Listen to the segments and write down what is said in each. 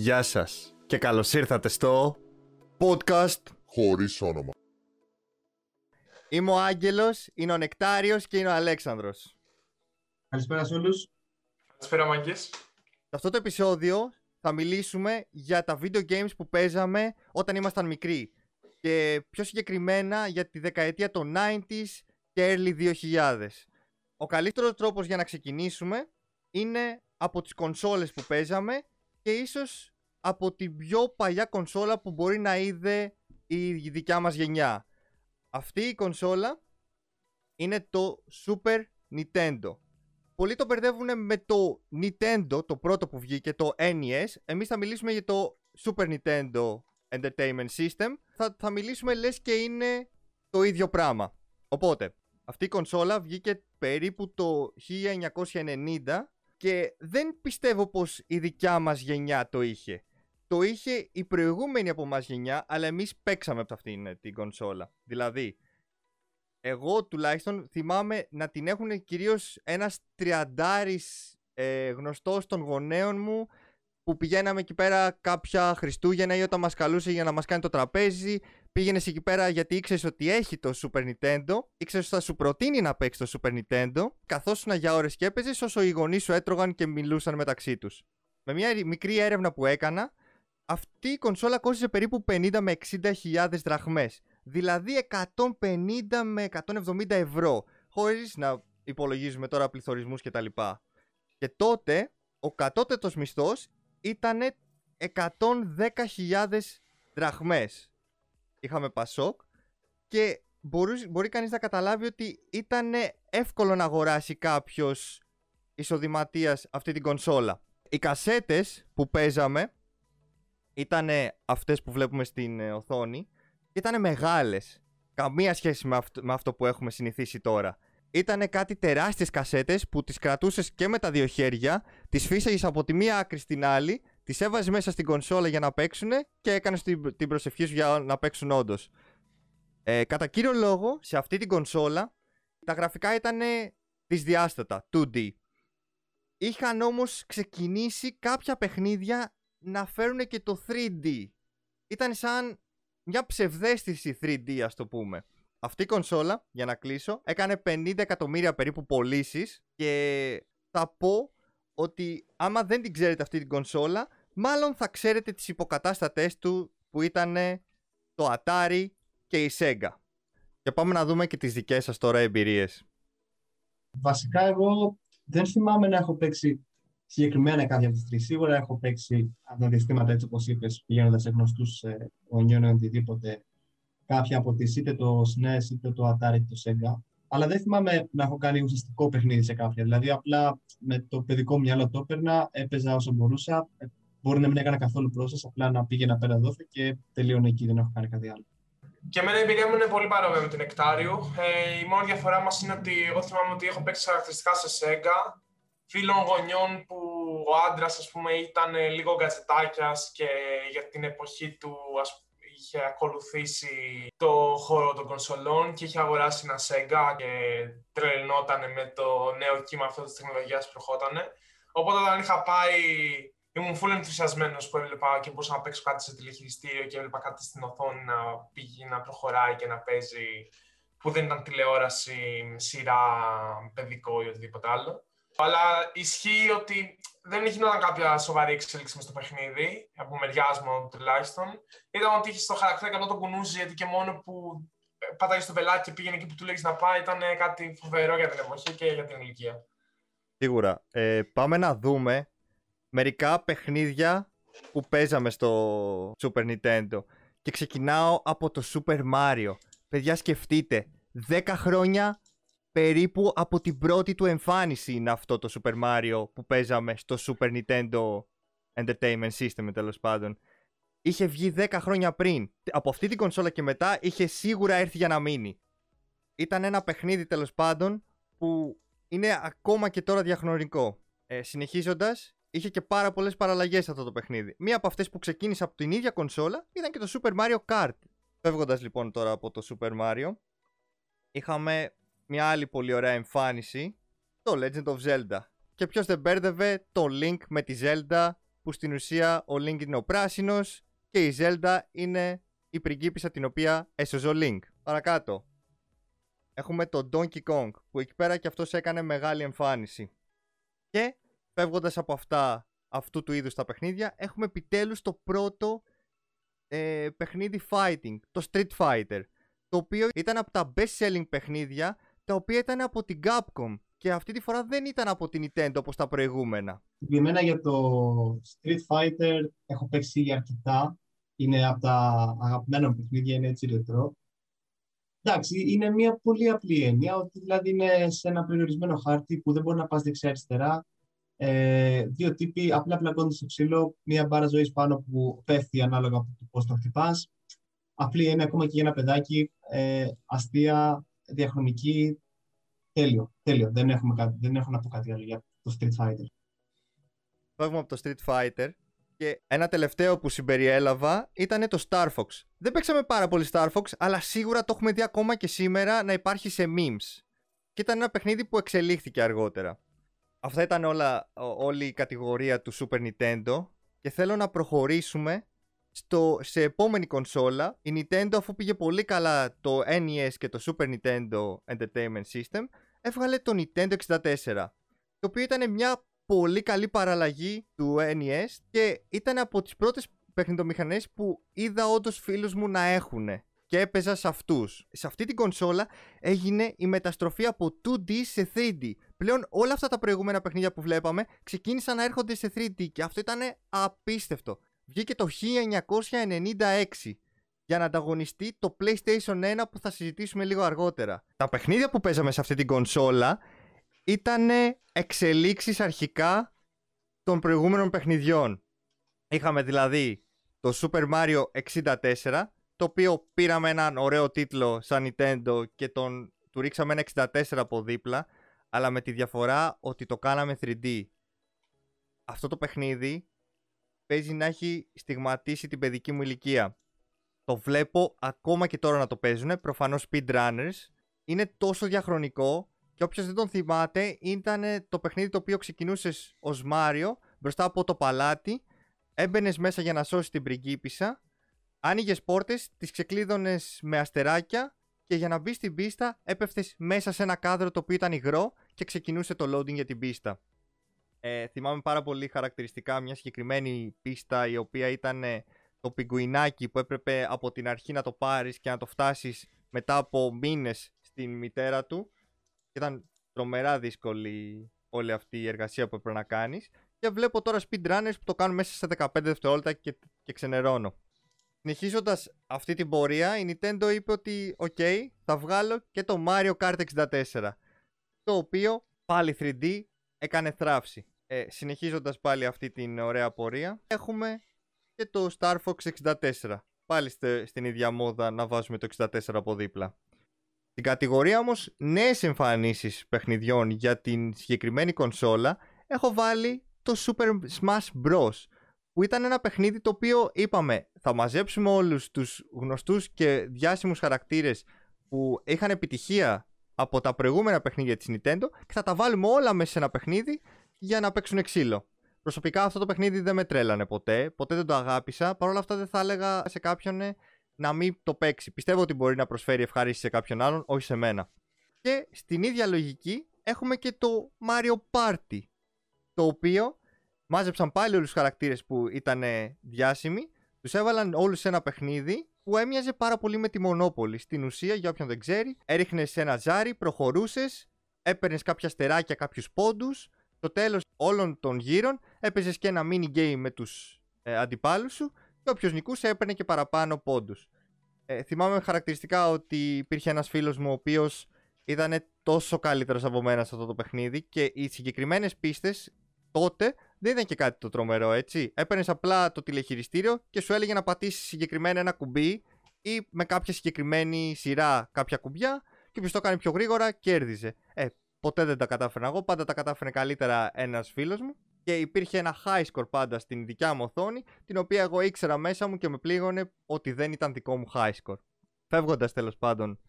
Γεια σας και καλώς ήρθατε στο podcast χωρίς όνομα. Είμαι ο Άγγελος, είναι ο Νεκτάριος και είναι ο Αλέξανδρος. Καλησπέρα σε όλους. Καλησπέρα Μάγκες. Σε αυτό το επεισόδιο θα μιλήσουμε για τα video games που παίζαμε όταν ήμασταν μικροί και πιο συγκεκριμένα για τη δεκαετία των 90s και early 2000. Ο καλύτερος τρόπος για να ξεκινήσουμε είναι από τις κονσόλες που παίζαμε και ίσως από την πιο παλιά κονσόλα που μπορεί να είδε η δικιά μας γενιά. Αυτή η κονσόλα είναι το Super Nintendo. Πολλοί το μπερδεύουν με το Nintendo, το πρώτο που βγήκε, το NES. Εμείς θα μιλήσουμε για το Super Nintendo Entertainment System. Θα, θα μιλήσουμε λες και είναι το ίδιο πράγμα. Οπότε, αυτή η κονσόλα βγήκε περίπου το 1990 και δεν πιστεύω πως η δικιά μας γενιά το είχε. Το είχε η προηγούμενη από μας γενιά, αλλά εμείς παίξαμε από αυτήν την κονσόλα. Δηλαδή, εγώ τουλάχιστον θυμάμαι να την έχουν κυρίως ένας τριαντάρης ε, γνωστός των γονέων μου που πηγαίναμε εκεί πέρα κάποια Χριστούγεννα ή όταν μας καλούσε για να μας κάνει το τραπέζι πήγαινες εκεί πέρα γιατί ήξερες ότι έχει το Super Nintendo, ήξερες ότι θα σου προτείνει να παίξεις το Super Nintendo, καθόσουν για ώρες και έπαιζες όσο οι γονείς σου έτρωγαν και μιλούσαν μεταξύ τους. Με μια μικρή έρευνα που έκανα, αυτή η κονσόλα κόστιζε περίπου 50 με 60 χιλιάδες δραχμές. Δηλαδή 150 με 170 ευρώ. Χωρίς να υπολογίζουμε τώρα πληθωρισμούς κτλ. Και, και τότε ο κατώτετος μισθός ήταν 110.000 δραχμές είχαμε Πασόκ και μπορεί, μπορεί κανείς να καταλάβει ότι ήταν εύκολο να αγοράσει κάποιος εισοδηματίας αυτή την κονσόλα. Οι κασέτες που παίζαμε ήταν αυτές που βλέπουμε στην ε, οθόνη και ήταν μεγάλες. Καμία σχέση με αυτό, με αυτό που έχουμε συνηθίσει τώρα. Ήταν κάτι τεράστιες κασέτες που τις κρατούσες και με τα δύο χέρια, τις φύσαγες από τη μία άκρη στην άλλη τις έβαζες μέσα στην κονσόλα για να παίξουν και έκανες την, την προσευχή σου για να παίξουν όντως. Ε, κατά κύριο λόγο, σε αυτή την κονσόλα τα γραφικά ήταν δυσδιάστατα, 2D. Είχαν όμως ξεκινήσει κάποια παιχνίδια να φέρουν και το 3D. Ήταν σαν μια ψευδέστηση 3D ας το πούμε. Αυτή η κονσόλα, για να κλείσω, έκανε 50 εκατομμύρια περίπου πωλήσεις και θα πω ότι άμα δεν την ξέρετε αυτή την κονσόλα, μάλλον θα ξέρετε τις υποκατάστατές του που ήταν το Atari και η Sega. Και πάμε να δούμε και τις δικές σας τώρα εμπειρίες. Βασικά εγώ δεν θυμάμαι να έχω παίξει συγκεκριμένα κάποια από τις τρεις. Σίγουρα έχω παίξει από τα διαστήματα έτσι όπως είπες, πηγαίνοντας σε γνωστούς ε, γονιών ή οτιδήποτε κάποια από τις είτε το SNES είτε το Atari είτε το Sega. Αλλά δεν θυμάμαι να έχω κάνει ουσιαστικό παιχνίδι σε κάποια. Δηλαδή, απλά με το παιδικό μυαλό το έπαιρνα, έπαιζα όσο μπορούσα, Μπορεί να μην έκανα καθόλου πρόσθεση, απλά να πήγαινα πέρα δόθε και τελείωνε εκεί, δεν έχω κάνει κάτι άλλο. Και εμένα η εμπειρία μου είναι πολύ παρόμοια με την Εκτάριο. Ε, η μόνη διαφορά μας είναι ότι εγώ θυμάμαι ότι έχω παίξει χαρακτηριστικά σε Sega, φίλων γονιών που ο άντρας, ας πούμε, ήταν λίγο γκατζετάκια και για την εποχή του ας, είχε ακολουθήσει το χώρο των κονσολών και είχε αγοράσει ένα Sega και τρελνόταν με το νέο κύμα αυτό της τεχνολογίας που προχώτανε. Οπότε όταν είχα πάει ήμουν full ενθουσιασμένος που έβλεπα και μπορούσα να παίξω κάτι σε τηλεχειριστήριο και έβλεπα κάτι στην οθόνη να πήγε να προχωράει και να παίζει που δεν ήταν τηλεόραση, σειρά, παιδικό ή οτιδήποτε άλλο. Αλλά ισχύει ότι δεν γινόταν κάποια σοβαρή εξέλιξη μες στο παιχνίδι, από μεριά μου τουλάχιστον. Ήταν ότι είχε στο χαρακτήρα καλό τον κουνούζι, γιατί και μόνο που πάταγε στο πελάτη και πήγαινε εκεί που του λέγεις να πάει, ήταν κάτι φοβερό για την εποχή και για την ηλικία. Σίγουρα. Ε, πάμε να δούμε μερικά παιχνίδια που παίζαμε στο Super Nintendo. Και ξεκινάω από το Super Mario. Παιδιά σκεφτείτε, 10 χρόνια περίπου από την πρώτη του εμφάνιση είναι αυτό το Super Mario που παίζαμε στο Super Nintendo Entertainment System τέλος πάντων. Είχε βγει 10 χρόνια πριν. Από αυτή την κονσόλα και μετά είχε σίγουρα έρθει για να μείνει. Ήταν ένα παιχνίδι τέλος πάντων που είναι ακόμα και τώρα διαχρονικό. Ε, συνεχίζοντας, είχε και πάρα πολλές παραλλαγές αυτό το παιχνίδι. Μία από αυτές που ξεκίνησε από την ίδια κονσόλα ήταν και το Super Mario Kart. Φεύγοντας λοιπόν τώρα από το Super Mario, είχαμε μια άλλη πολύ ωραία εμφάνιση, το Legend of Zelda. Και ποιος δεν μπέρδευε το Link με τη Zelda που στην ουσία ο Link είναι ο πράσινος και η Zelda είναι η πριγκίπισσα την οποία έσωζε ο Link. Παρακάτω. Έχουμε τον Donkey Kong που εκεί πέρα και αυτός έκανε μεγάλη εμφάνιση. Και φεύγοντας από αυτά αυτού του είδους τα παιχνίδια έχουμε επιτέλους το πρώτο ε, παιχνίδι fighting, το Street Fighter το οποίο ήταν από τα best selling παιχνίδια τα οποία ήταν από την Capcom και αυτή τη φορά δεν ήταν από την Nintendo όπως τα προηγούμενα. Συγκεκριμένα για το Street Fighter έχω παίξει αρκετά. Είναι από τα αγαπημένα παιχνίδια, είναι έτσι ρετρό. Εντάξει, είναι μια πολύ απλή έννοια, ότι δηλαδή είναι σε ένα περιορισμένο χάρτη που δεν μπορεί να πας δεξιά-αριστερά. Ε, δύο τύποι απλά πλακώνται στο ξύλο, μια μπάρα ζωής πάνω που πέφτει ανάλογα από το πώς το χτυπάς. Απλή έννοια ακόμα και για ένα παιδάκι, ε, αστεία, διαχρονική, τέλειο. τέλειο. Δεν, έχουμε, δεν έχω να πω κάτι άλλο για το Street Fighter. Φεύγουμε από το Street Fighter και ένα τελευταίο που συμπεριέλαβα ήταν το Star Fox. Δεν παίξαμε πάρα πολύ Star Fox, αλλά σίγουρα το έχουμε δει ακόμα και σήμερα να υπάρχει σε memes. Και ήταν ένα παιχνίδι που εξελίχθηκε αργότερα. Αυτά ήταν όλα, όλη η κατηγορία του Super Nintendo και θέλω να προχωρήσουμε στο, σε επόμενη κονσόλα. Η Nintendo αφού πήγε πολύ καλά το NES και το Super Nintendo Entertainment System έβγαλε το Nintendo 64 το οποίο ήταν μια πολύ καλή παραλλαγή του NES και ήταν από τις πρώτες παιχνιδομηχανές που είδα όντως φίλους μου να έχουν και έπαιζα σε αυτούς. Σε αυτή την κονσόλα έγινε η μεταστροφή από 2D σε 3D. Πλέον όλα αυτά τα προηγούμενα παιχνίδια που βλέπαμε ξεκίνησαν να έρχονται σε 3D και αυτό ήταν απίστευτο. Βγήκε το 1996 για να ανταγωνιστεί το PlayStation 1 που θα συζητήσουμε λίγο αργότερα. Τα παιχνίδια που παίζαμε σε αυτή την κονσόλα ήταν εξελίξεις αρχικά των προηγούμενων παιχνιδιών. Είχαμε δηλαδή το Super Mario 64, το οποίο πήραμε έναν ωραίο τίτλο σαν Nintendo και τον, του ρίξαμε ένα 64 από δίπλα, αλλά με τη διαφορά ότι το κάναμε 3D. Αυτό το παιχνίδι παίζει να έχει στιγματίσει την παιδική μου ηλικία. Το βλέπω ακόμα και τώρα να το παίζουν, προφανώς speedrunners. Είναι τόσο διαχρονικό και όποιος δεν τον θυμάται ήταν το παιχνίδι το οποίο ξεκινούσες ως Μάριο μπροστά από το παλάτι, έμπαινες μέσα για να σώσεις την πριγκίπισσα, άνοιγες πόρτες, τις ξεκλείδωνες με αστεράκια και για να μπεις στην πίστα έπεφτες μέσα σε ένα κάδρο το οποίο ήταν υγρό και ξεκινούσε το loading για την πίστα. Ε, θυμάμαι πάρα πολύ χαρακτηριστικά μια συγκεκριμένη πίστα η οποία ήταν το πιγκουινάκι που έπρεπε από την αρχή να το πάρεις και να το φτάσεις μετά από μήνες στην μητέρα του. Ήταν τρομερά δύσκολη όλη αυτή η εργασία που έπρεπε να κάνεις. Και βλέπω τώρα speedrunners που το κάνουν μέσα σε 15 δευτερόλεπτα και, και ξενερώνω. Συνεχίζοντας αυτή την πορεία, η Nintendo είπε ότι «ΟΚ, θα βγάλω και το Mario Kart 64». Το οποίο πάλι 3D έκανε θράψη. Ε, συνεχίζοντας πάλι αυτή την ωραία πορεία, έχουμε και το Star Fox 64. Πάλι στην ίδια μόδα να βάζουμε το 64 από δίπλα. Στην κατηγορία όμως νέες εμφανίσεις παιχνιδιών για την συγκεκριμένη κονσόλα έχω βάλει το Super Smash Bros. Που ήταν ένα παιχνίδι το οποίο είπαμε θα μαζέψουμε όλους τους γνωστούς και διάσημους χαρακτήρες που είχαν επιτυχία από τα προηγούμενα παιχνίδια της Nintendo και θα τα βάλουμε όλα μέσα σε ένα παιχνίδι για να παίξουν ξύλο. Προσωπικά αυτό το παιχνίδι δεν με τρέλανε ποτέ, ποτέ δεν το αγάπησα. Παρ' όλα αυτά δεν θα έλεγα σε κάποιον ε, να μην το παίξει. Πιστεύω ότι μπορεί να προσφέρει ευχαρίστηση σε κάποιον άλλον, όχι σε μένα. Και στην ίδια λογική έχουμε και το Mario Party, το οποίο μάζεψαν πάλι όλους τους χαρακτήρες που ήταν διάσημοι, τους έβαλαν όλους σε ένα παιχνίδι που έμοιαζε πάρα πολύ με τη Μονόπολη. Στην ουσία, για όποιον δεν ξέρει, έριχνες ένα ζάρι, προχωρούσες, έπαιρνες κάποια στεράκια, κάποιους πόντους. Στο τέλος όλων των γύρων έπαιζες και ένα mini game με τους ε, αντιπάλους σου και όποιος νικούσε έπαιρνε και παραπάνω πόντους. Ε, θυμάμαι χαρακτηριστικά ότι υπήρχε ένας φίλος μου ο οποίος ήταν τόσο καλύτερος από μένα σε αυτό το παιχνίδι και οι συγκεκριμένες πίστες τότε δεν ήταν και κάτι το τρομερό, έτσι. Έπαιρνες απλά το τηλεχειριστήριο και σου έλεγε να πατήσεις συγκεκριμένα ένα κουμπί ή με κάποια συγκεκριμένη σειρά κάποια κουμπιά και ποιο το έκανε πιο γρήγορα κέρδιζε. Ε, ποτέ δεν τα κατάφερα εγώ, πάντα τα κατάφερε καλύτερα ένας φίλος μου και υπήρχε ένα high score πάντα στην δικιά μου οθόνη, την οποία εγώ ήξερα μέσα μου και με πλήγωνε ότι δεν ήταν δικό μου high score. Φεύγοντας τέλος πάντων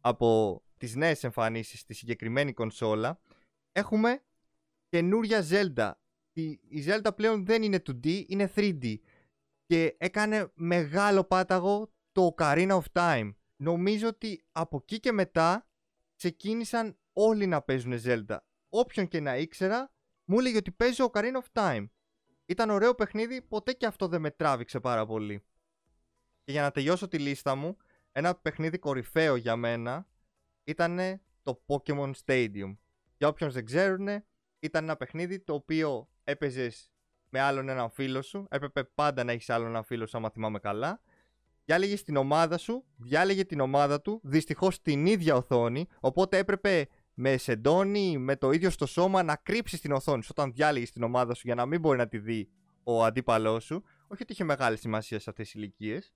από τις νέες εμφανίσεις στη συγκεκριμένη κονσόλα, έχουμε καινούρια Zelda ότι η Zelda πλέον δεν είναι 2D, είναι 3D. Και έκανε μεγάλο πάταγο το Ocarina of Time. Νομίζω ότι από εκεί και μετά ξεκίνησαν όλοι να παίζουν Zelda. Όποιον και να ήξερα, μου έλεγε ότι παίζει Ocarina of Time. Ήταν ωραίο παιχνίδι, ποτέ και αυτό δεν με τράβηξε πάρα πολύ. Και για να τελειώσω τη λίστα μου, ένα παιχνίδι κορυφαίο για μένα ήταν το Pokemon Stadium. Για όποιον δεν ξέρουν, ήταν ένα παιχνίδι το οποίο έπαιζες με άλλον έναν φίλο σου. Έπρεπε πάντα να έχεις άλλον έναν φίλο σου, άμα θυμάμαι καλά. Διάλεγες την ομάδα σου, διάλεγε την ομάδα του, δυστυχώς την ίδια οθόνη. Οπότε έπρεπε με σεντόνι, με το ίδιο στο σώμα να κρύψεις την οθόνη σου όταν διάλεγες την ομάδα σου για να μην μπορεί να τη δει ο αντίπαλός σου. Όχι ότι είχε μεγάλη σημασία σε αυτές τις ηλικίες.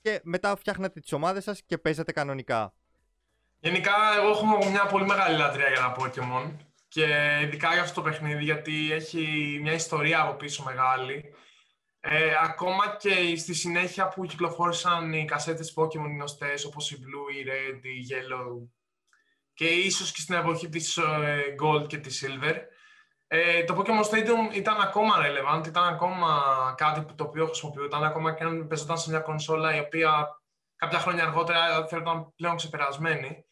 Και μετά φτιάχνατε τις ομάδες σας και παίζατε κανονικά. Γενικά, εγώ έχω μια πολύ μεγάλη λατρεία για τα Pokémon και ειδικά για αυτό το παιχνίδι γιατί έχει μια ιστορία από πίσω μεγάλη. Ε, ακόμα και στη συνέχεια που κυκλοφόρησαν οι κασέτες Pokémon γνωστές όπως η Blue, η Red, η Yellow και ίσως και στην εποχή της ε, Gold και της Silver ε, το Pokemon Stadium ήταν ακόμα relevant, ήταν ακόμα κάτι που το οποίο χρησιμοποιούταν, ακόμα και αν παίζονταν σε μια κονσόλα η οποία κάποια χρόνια αργότερα θεωρούνταν πλέον ξεπερασμένη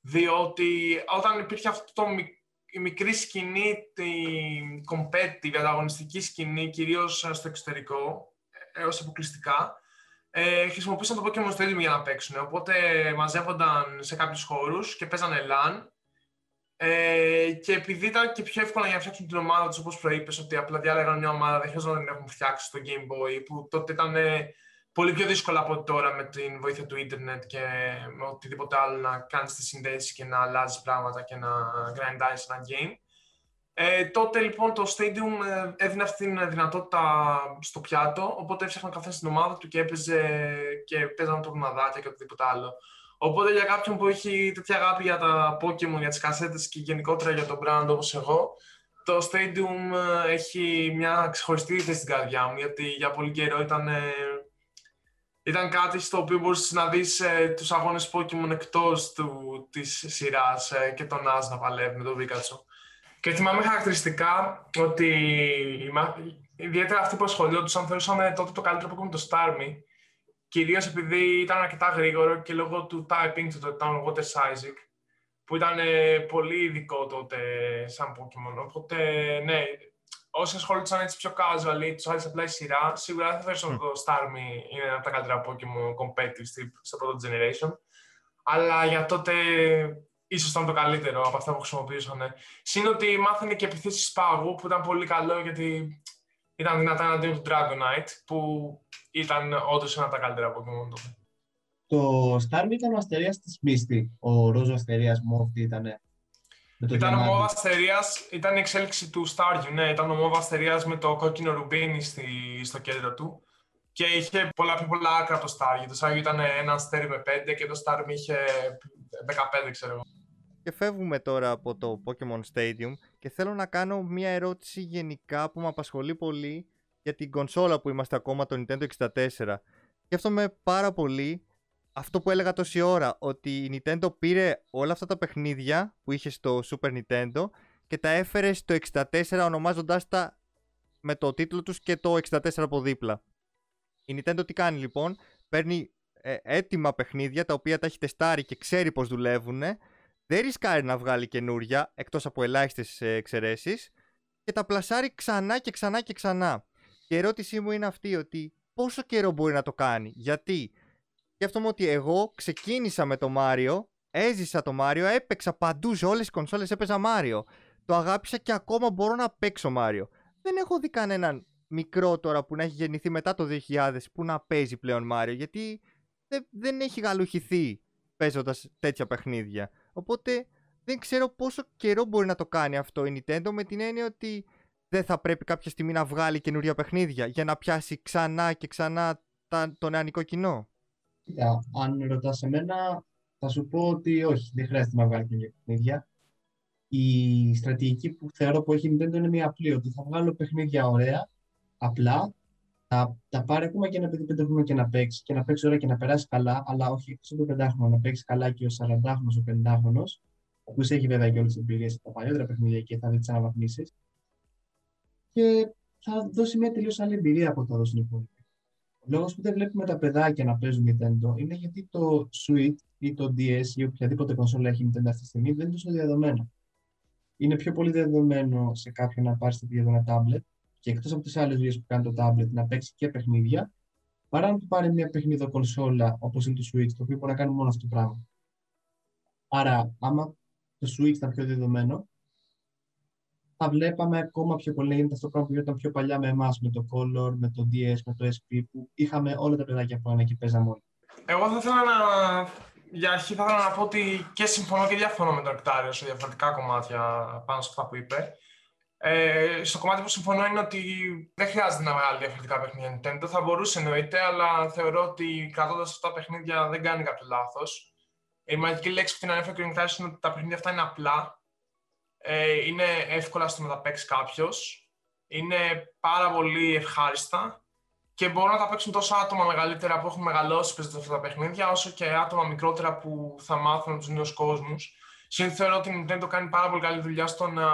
διότι όταν υπήρχε αυτό το, η μικρή σκηνή, τη competitive, ανταγωνιστική σκηνή, κυρίως στο εξωτερικό, έως αποκλειστικά, ε, χρησιμοποίησαν το Pokemon Stadium για να παίξουν. Οπότε μαζεύονταν σε κάποιους χώρους και παίζανε LAN. Ε, και επειδή ήταν και πιο εύκολο για να φτιάξουν την ομάδα τους, όπως προείπες, ότι απλά διάλεγαν μια ομάδα, δεν χρειαζόταν να την έχουν φτιάξει στο Game Boy, που τότε ήταν πολύ πιο δύσκολο από τώρα με την βοήθεια του ίντερνετ και με οτιδήποτε άλλο να κάνεις τη συνδέση και να αλλάζεις πράγματα και να grindize ένα game. Ε, τότε λοιπόν το Stadium ε, έδινε αυτή τη δυνατότητα στο πιάτο, οπότε έφτιαχναν καθένα στην ομάδα του και έπαιζε και παίζαν τουρναδάκια και οτιδήποτε άλλο. Οπότε για κάποιον που έχει τέτοια αγάπη για τα Pokemon, για τις κασέτες και γενικότερα για το brand όπως εγώ, το Stadium ε, έχει μια ξεχωριστή θέση στην καρδιά μου, γιατί για πολύ καιρό ήταν ήταν κάτι στο οποίο μπορούσες να δεις ε, τους αγώνες Pokemon εκτός του, της σειράς ε, και τον Ash να παλεύει με τον Pikachu. Και θυμάμαι χαρακτηριστικά ότι ιδιαίτερα αυτοί που ασχολιόντουσαν θεωρούσαν τότε το καλύτερο Pokemon το Starmie, κυρίως επειδή ήταν αρκετά γρήγορο και λόγω του typing του, το ήταν Water Sizing, που ήταν ε, πολύ ειδικό τότε σαν Pokemon. Οπότε, ναι, όσοι ασχολούνταν έτσι πιο casual ή τους άρεσε απλά η σειρά, σίγουρα θα θεωρήσω mm. το Starmie είναι ένα από τα καλύτερα Pokemon competitive στο πρώτο generation. Αλλά για τότε ίσως ήταν το καλύτερο από αυτά που χρησιμοποιούσαν. Συν ότι μάθανε και επιθέσεις πάγου που ήταν πολύ καλό γιατί ήταν δυνατά εναντίον του Dragonite που ήταν όντως ένα από τα καλύτερα Pokemon τότε. Το Starmie ήταν ο αστερίας της Misty. Ο ρόζο αστερίας μου αυτή ήταν. Ήταν ο Μόβας Αστερία, ήταν η εξέλιξη του Στάριου. Ναι, ήταν ο Μόβας Αστερία με το κόκκινο ρουμπίνι στη, στο κέντρο του. Και είχε πολλά πιο πολλά άκρα από το Στάριου. Το Στάριου ήταν ένα αστέρι με 5 και το Στάριου είχε 15, ξέρω εγώ. Και φεύγουμε τώρα από το Pokemon Stadium και θέλω να κάνω μια ερώτηση γενικά που με απασχολεί πολύ για την κονσόλα που είμαστε ακόμα, το Nintendo 64. Σκέφτομαι πάρα πολύ αυτό που έλεγα τόση ώρα, ότι η Nintendo πήρε όλα αυτά τα παιχνίδια που είχε στο Super Nintendo και τα έφερε στο 64 ονομάζοντάς τα με το τίτλο τους και το 64 από δίπλα. Η Nintendo τι κάνει λοιπόν, παίρνει ε, έτοιμα παιχνίδια τα οποία τα έχει τεστάρει και ξέρει πώς δουλεύουν, δεν ρισκάρει να βγάλει καινούρια εκτός από ελάχιστες εξαιρέσεις και τα πλασάρει ξανά και ξανά και ξανά. Και η ερώτησή μου είναι αυτή ότι πόσο καιρό μπορεί να το κάνει, γιατί σκέφτομαι ότι εγώ ξεκίνησα με το Μάριο, έζησα το Μάριο, έπαιξα παντού σε όλες τις κονσόλες έπαιζα Μάριο. Το αγάπησα και ακόμα μπορώ να παίξω Μάριο. Δεν έχω δει κανέναν μικρό τώρα που να έχει γεννηθεί μετά το 2000 που να παίζει πλέον Μάριο γιατί δεν, έχει γαλουχηθεί παίζοντας τέτοια παιχνίδια. Οπότε δεν ξέρω πόσο καιρό μπορεί να το κάνει αυτό η Nintendo με την έννοια ότι δεν θα πρέπει κάποια στιγμή να βγάλει καινούρια παιχνίδια για να πιάσει ξανά και ξανά το νεανικό κοινό. Κοίτα, αν ρωτάς εμένα, θα σου πω ότι όχι, δεν χρειάζεται να βγάλει καινούργια παιχνίδια. Η στρατηγική που θεωρώ που έχει η Nintendo είναι μια απλή, ότι θα βγάλω παιχνίδια ωραία, απλά, θα τα πάρει ακόμα και ένα παιδί πέντε και να παίξει και να παίξει ωραία και να περάσει καλά, αλλά όχι εκτό από το πεντάχρονο, να παίξει καλά και ο 40χρονο, ο 50χρονο, ο οποίο έχει βέβαια και όλες τις εμπειρίες από τα παλιότερα παιχνίδια και θα δεις τις αναβαθμίσεις. και θα δώσει μια τελείως άλλη εμπειρία από το δώσει υπόλοιπη. Ο λόγος που δεν βλέπουμε τα παιδάκια να παίζουν Nintendo είναι γιατί το Switch ή το DS ή οποιαδήποτε κονσόλα έχει Nintendo αυτή τη στιγμή δεν είναι τόσο διαδομένο. Είναι πιο πολύ διαδομένο σε κάποιον να πάρει στο ένα tablet και εκτός από τις άλλες δουλειές που κάνει το tablet να παίξει και παιχνίδια, παρά να του πάρει μια παιχνίδα κονσόλα όπως είναι το Switch, το οποίο μπορεί να κάνει μόνο αυτό το πράγμα. Άρα, άμα το Switch ήταν πιο δεδομένο, θα βλέπαμε ακόμα πιο πολύ να γίνεται αυτό το πράγμα που γινόταν πιο παλιά με εμάς, με το Color, με το DS, με το SP, που είχαμε όλα τα παιδάκια πάνω και παίζαμε όλοι. Εγώ θα ήθελα να. Για αρχή θα ήθελα να πω ότι και συμφωνώ και διαφωνώ με τον Εκτάριο σε διαφορετικά κομμάτια πάνω σε αυτά που είπε. Ε, στο κομμάτι που συμφωνώ είναι ότι δεν χρειάζεται να βγάλει διαφορετικά παιχνίδια Nintendo. Θα μπορούσε εννοείται, αλλά θεωρώ ότι κρατώντας αυτά τα παιχνίδια δεν κάνει κάποιο λάθος. Η μαγική λέξη που την ανέφερε και ο είναι ότι τα παιχνίδια αυτά είναι απλά. Ε, είναι εύκολα στο μεταπέξει κάποιος. Είναι πάρα πολύ ευχάριστα και μπορούν να τα παίξουν τόσο άτομα μεγαλύτερα που έχουν μεγαλώσει παίζοντας αυτά τα παιχνίδια, όσο και άτομα μικρότερα που θα μάθουν τους νέους κόσμους. Συνήθως θεωρώ ότι η Nintendo κάνει πάρα πολύ καλή δουλειά στο να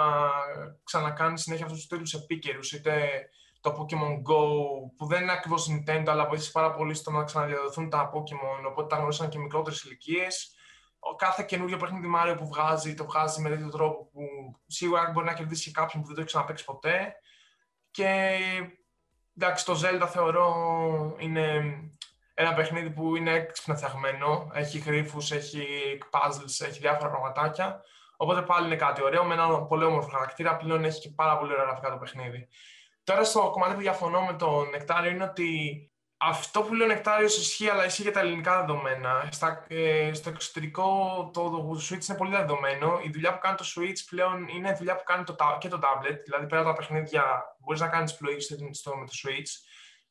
ξανακάνει συνέχεια αυτούς τους τίτλους επίκαιρους. Είτε το Pokemon Go, που δεν είναι ακριβώς Nintendo, αλλά βοήθησε πάρα πολύ στο να ξαναδιαδοθούν τα Pokemon, οπότε τα γνωρίσαν και μικρότερες ηλικίες κάθε καινούριο παιχνίδι Mario που βγάζει, το βγάζει με τέτοιο τρόπο που σίγουρα μπορεί να κερδίσει κάποιον που δεν το έχει ξαναπέξει ποτέ. Και εντάξει, το Zelda θεωρώ είναι ένα παιχνίδι που είναι έξυπνα φτιαγμένο. Έχει γρήφου, έχει puzzles, έχει διάφορα πραγματάκια. Οπότε πάλι είναι κάτι ωραίο, με ένα πολύ όμορφο χαρακτήρα. Πλέον έχει και πάρα πολύ ωραία γραφικά το παιχνίδι. Τώρα στο κομμάτι που διαφωνώ με τον Νεκτάριο είναι ότι αυτό που λέει ο Νεκτάριος ισχύει, αλλά ισχύει για τα ελληνικά δεδομένα. Στα, ε, στο εξωτερικό το, το, Switch είναι πολύ δεδομένο. Η δουλειά που κάνει το Switch πλέον είναι δουλειά που κάνει το, και το tablet. Δηλαδή πέρα από τα παιχνίδια μπορείς να κάνεις πλοήγη στο, με το Switch.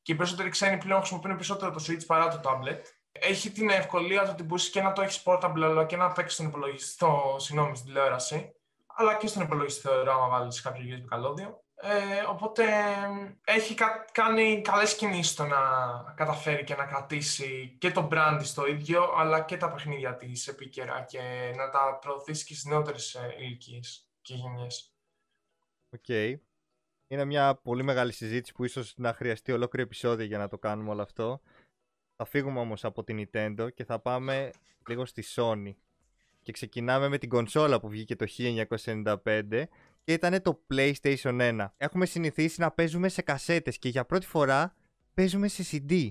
Και οι περισσότεροι ξένοι πλέον χρησιμοποιούν περισσότερο το Switch παρά το tablet. Έχει την ευκολία του ότι μπορείς και να το έχεις portable, αλλά και να παίξει στον υπολογιστή, στο, συγγνώμη, στην τηλεόραση. Αλλά και στον υπολογιστή θεωρώ, άμα βάλεις κάποιο USB καλώδιο. Ε, οπότε έχει κάνει καλές κινήσεις στο να καταφέρει και να κρατήσει και το brand στο ίδιο, αλλά και τα παιχνίδια της επίκαιρα και να τα προωθήσει και στις νεότερες ε, ηλικίες και γενιές. ΟΚ. Okay. Είναι μια πολύ μεγάλη συζήτηση που ίσως να χρειαστεί ολόκληρο επεισόδιο για να το κάνουμε όλο αυτό. Θα φύγουμε όμως από την Nintendo και θα πάμε λίγο στη Sony. Και ξεκινάμε με την κονσόλα που βγήκε το 1995 και ήταν το PlayStation 1. Έχουμε συνηθίσει να παίζουμε σε κασέτες και για πρώτη φορά παίζουμε σε CD.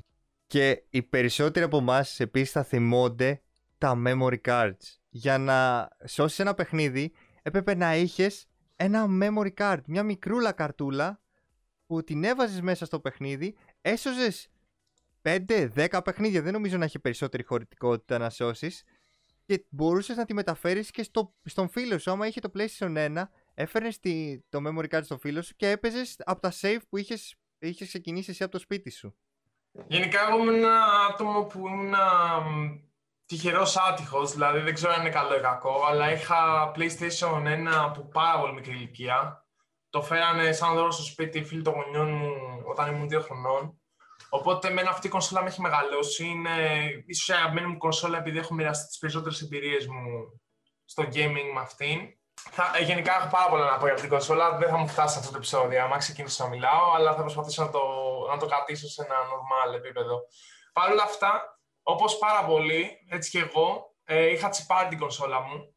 Και οι περισσότεροι από εμάς επίσης θα θυμώνται τα memory cards. Για να σώσεις ένα παιχνίδι έπρεπε να είχες ένα memory card, μια μικρούλα καρτούλα που την έβαζες μέσα στο παιχνίδι, έσωζες 5-10 παιχνίδια. Δεν νομίζω να έχει περισσότερη χωρητικότητα να σώσεις. Και μπορούσες να τη μεταφέρεις και στο, στον φίλο σου. Άμα είχε το PlayStation 1, έφερνες το memory card στο φίλο σου και έπαιζες από τα save που είχες είχες ξεκινήσει εσύ από το σπίτι σου. Γενικά, εγώ είμαι ένα άτομο που ήμουν τυχερός άτυχος, δηλαδή δεν ξέρω αν είναι καλό ή κακό, αλλά είχα PlayStation 1 από πάρα πολύ μικρή ηλικία. Το φέρανε σαν δώρο στο σπίτι οι φίλοι των γονιών μου όταν ήμουν δύο χρονών. Οπότε με αυτή η κονσόλα με έχει μεγαλώσει. Είναι ίσως η αγαπημένη μου κονσόλα επειδή έχω μοιραστεί τις περισσότερες εμπειρίες μου στο gaming με αυτήν. Θα, ε, γενικά έχω πάρα πολλά να πω για αυτήν την κονσόλα. Δεν θα μου φτάσει αυτό το επεισόδιο, άμα ξεκινήσω να μιλάω, αλλά θα προσπαθήσω να το, να το κρατήσω σε ένα normal επίπεδο. Παρ' όλα αυτά, όπως πάρα πολύ, έτσι και εγώ, ε, είχα τσιπάρει την κονσόλα μου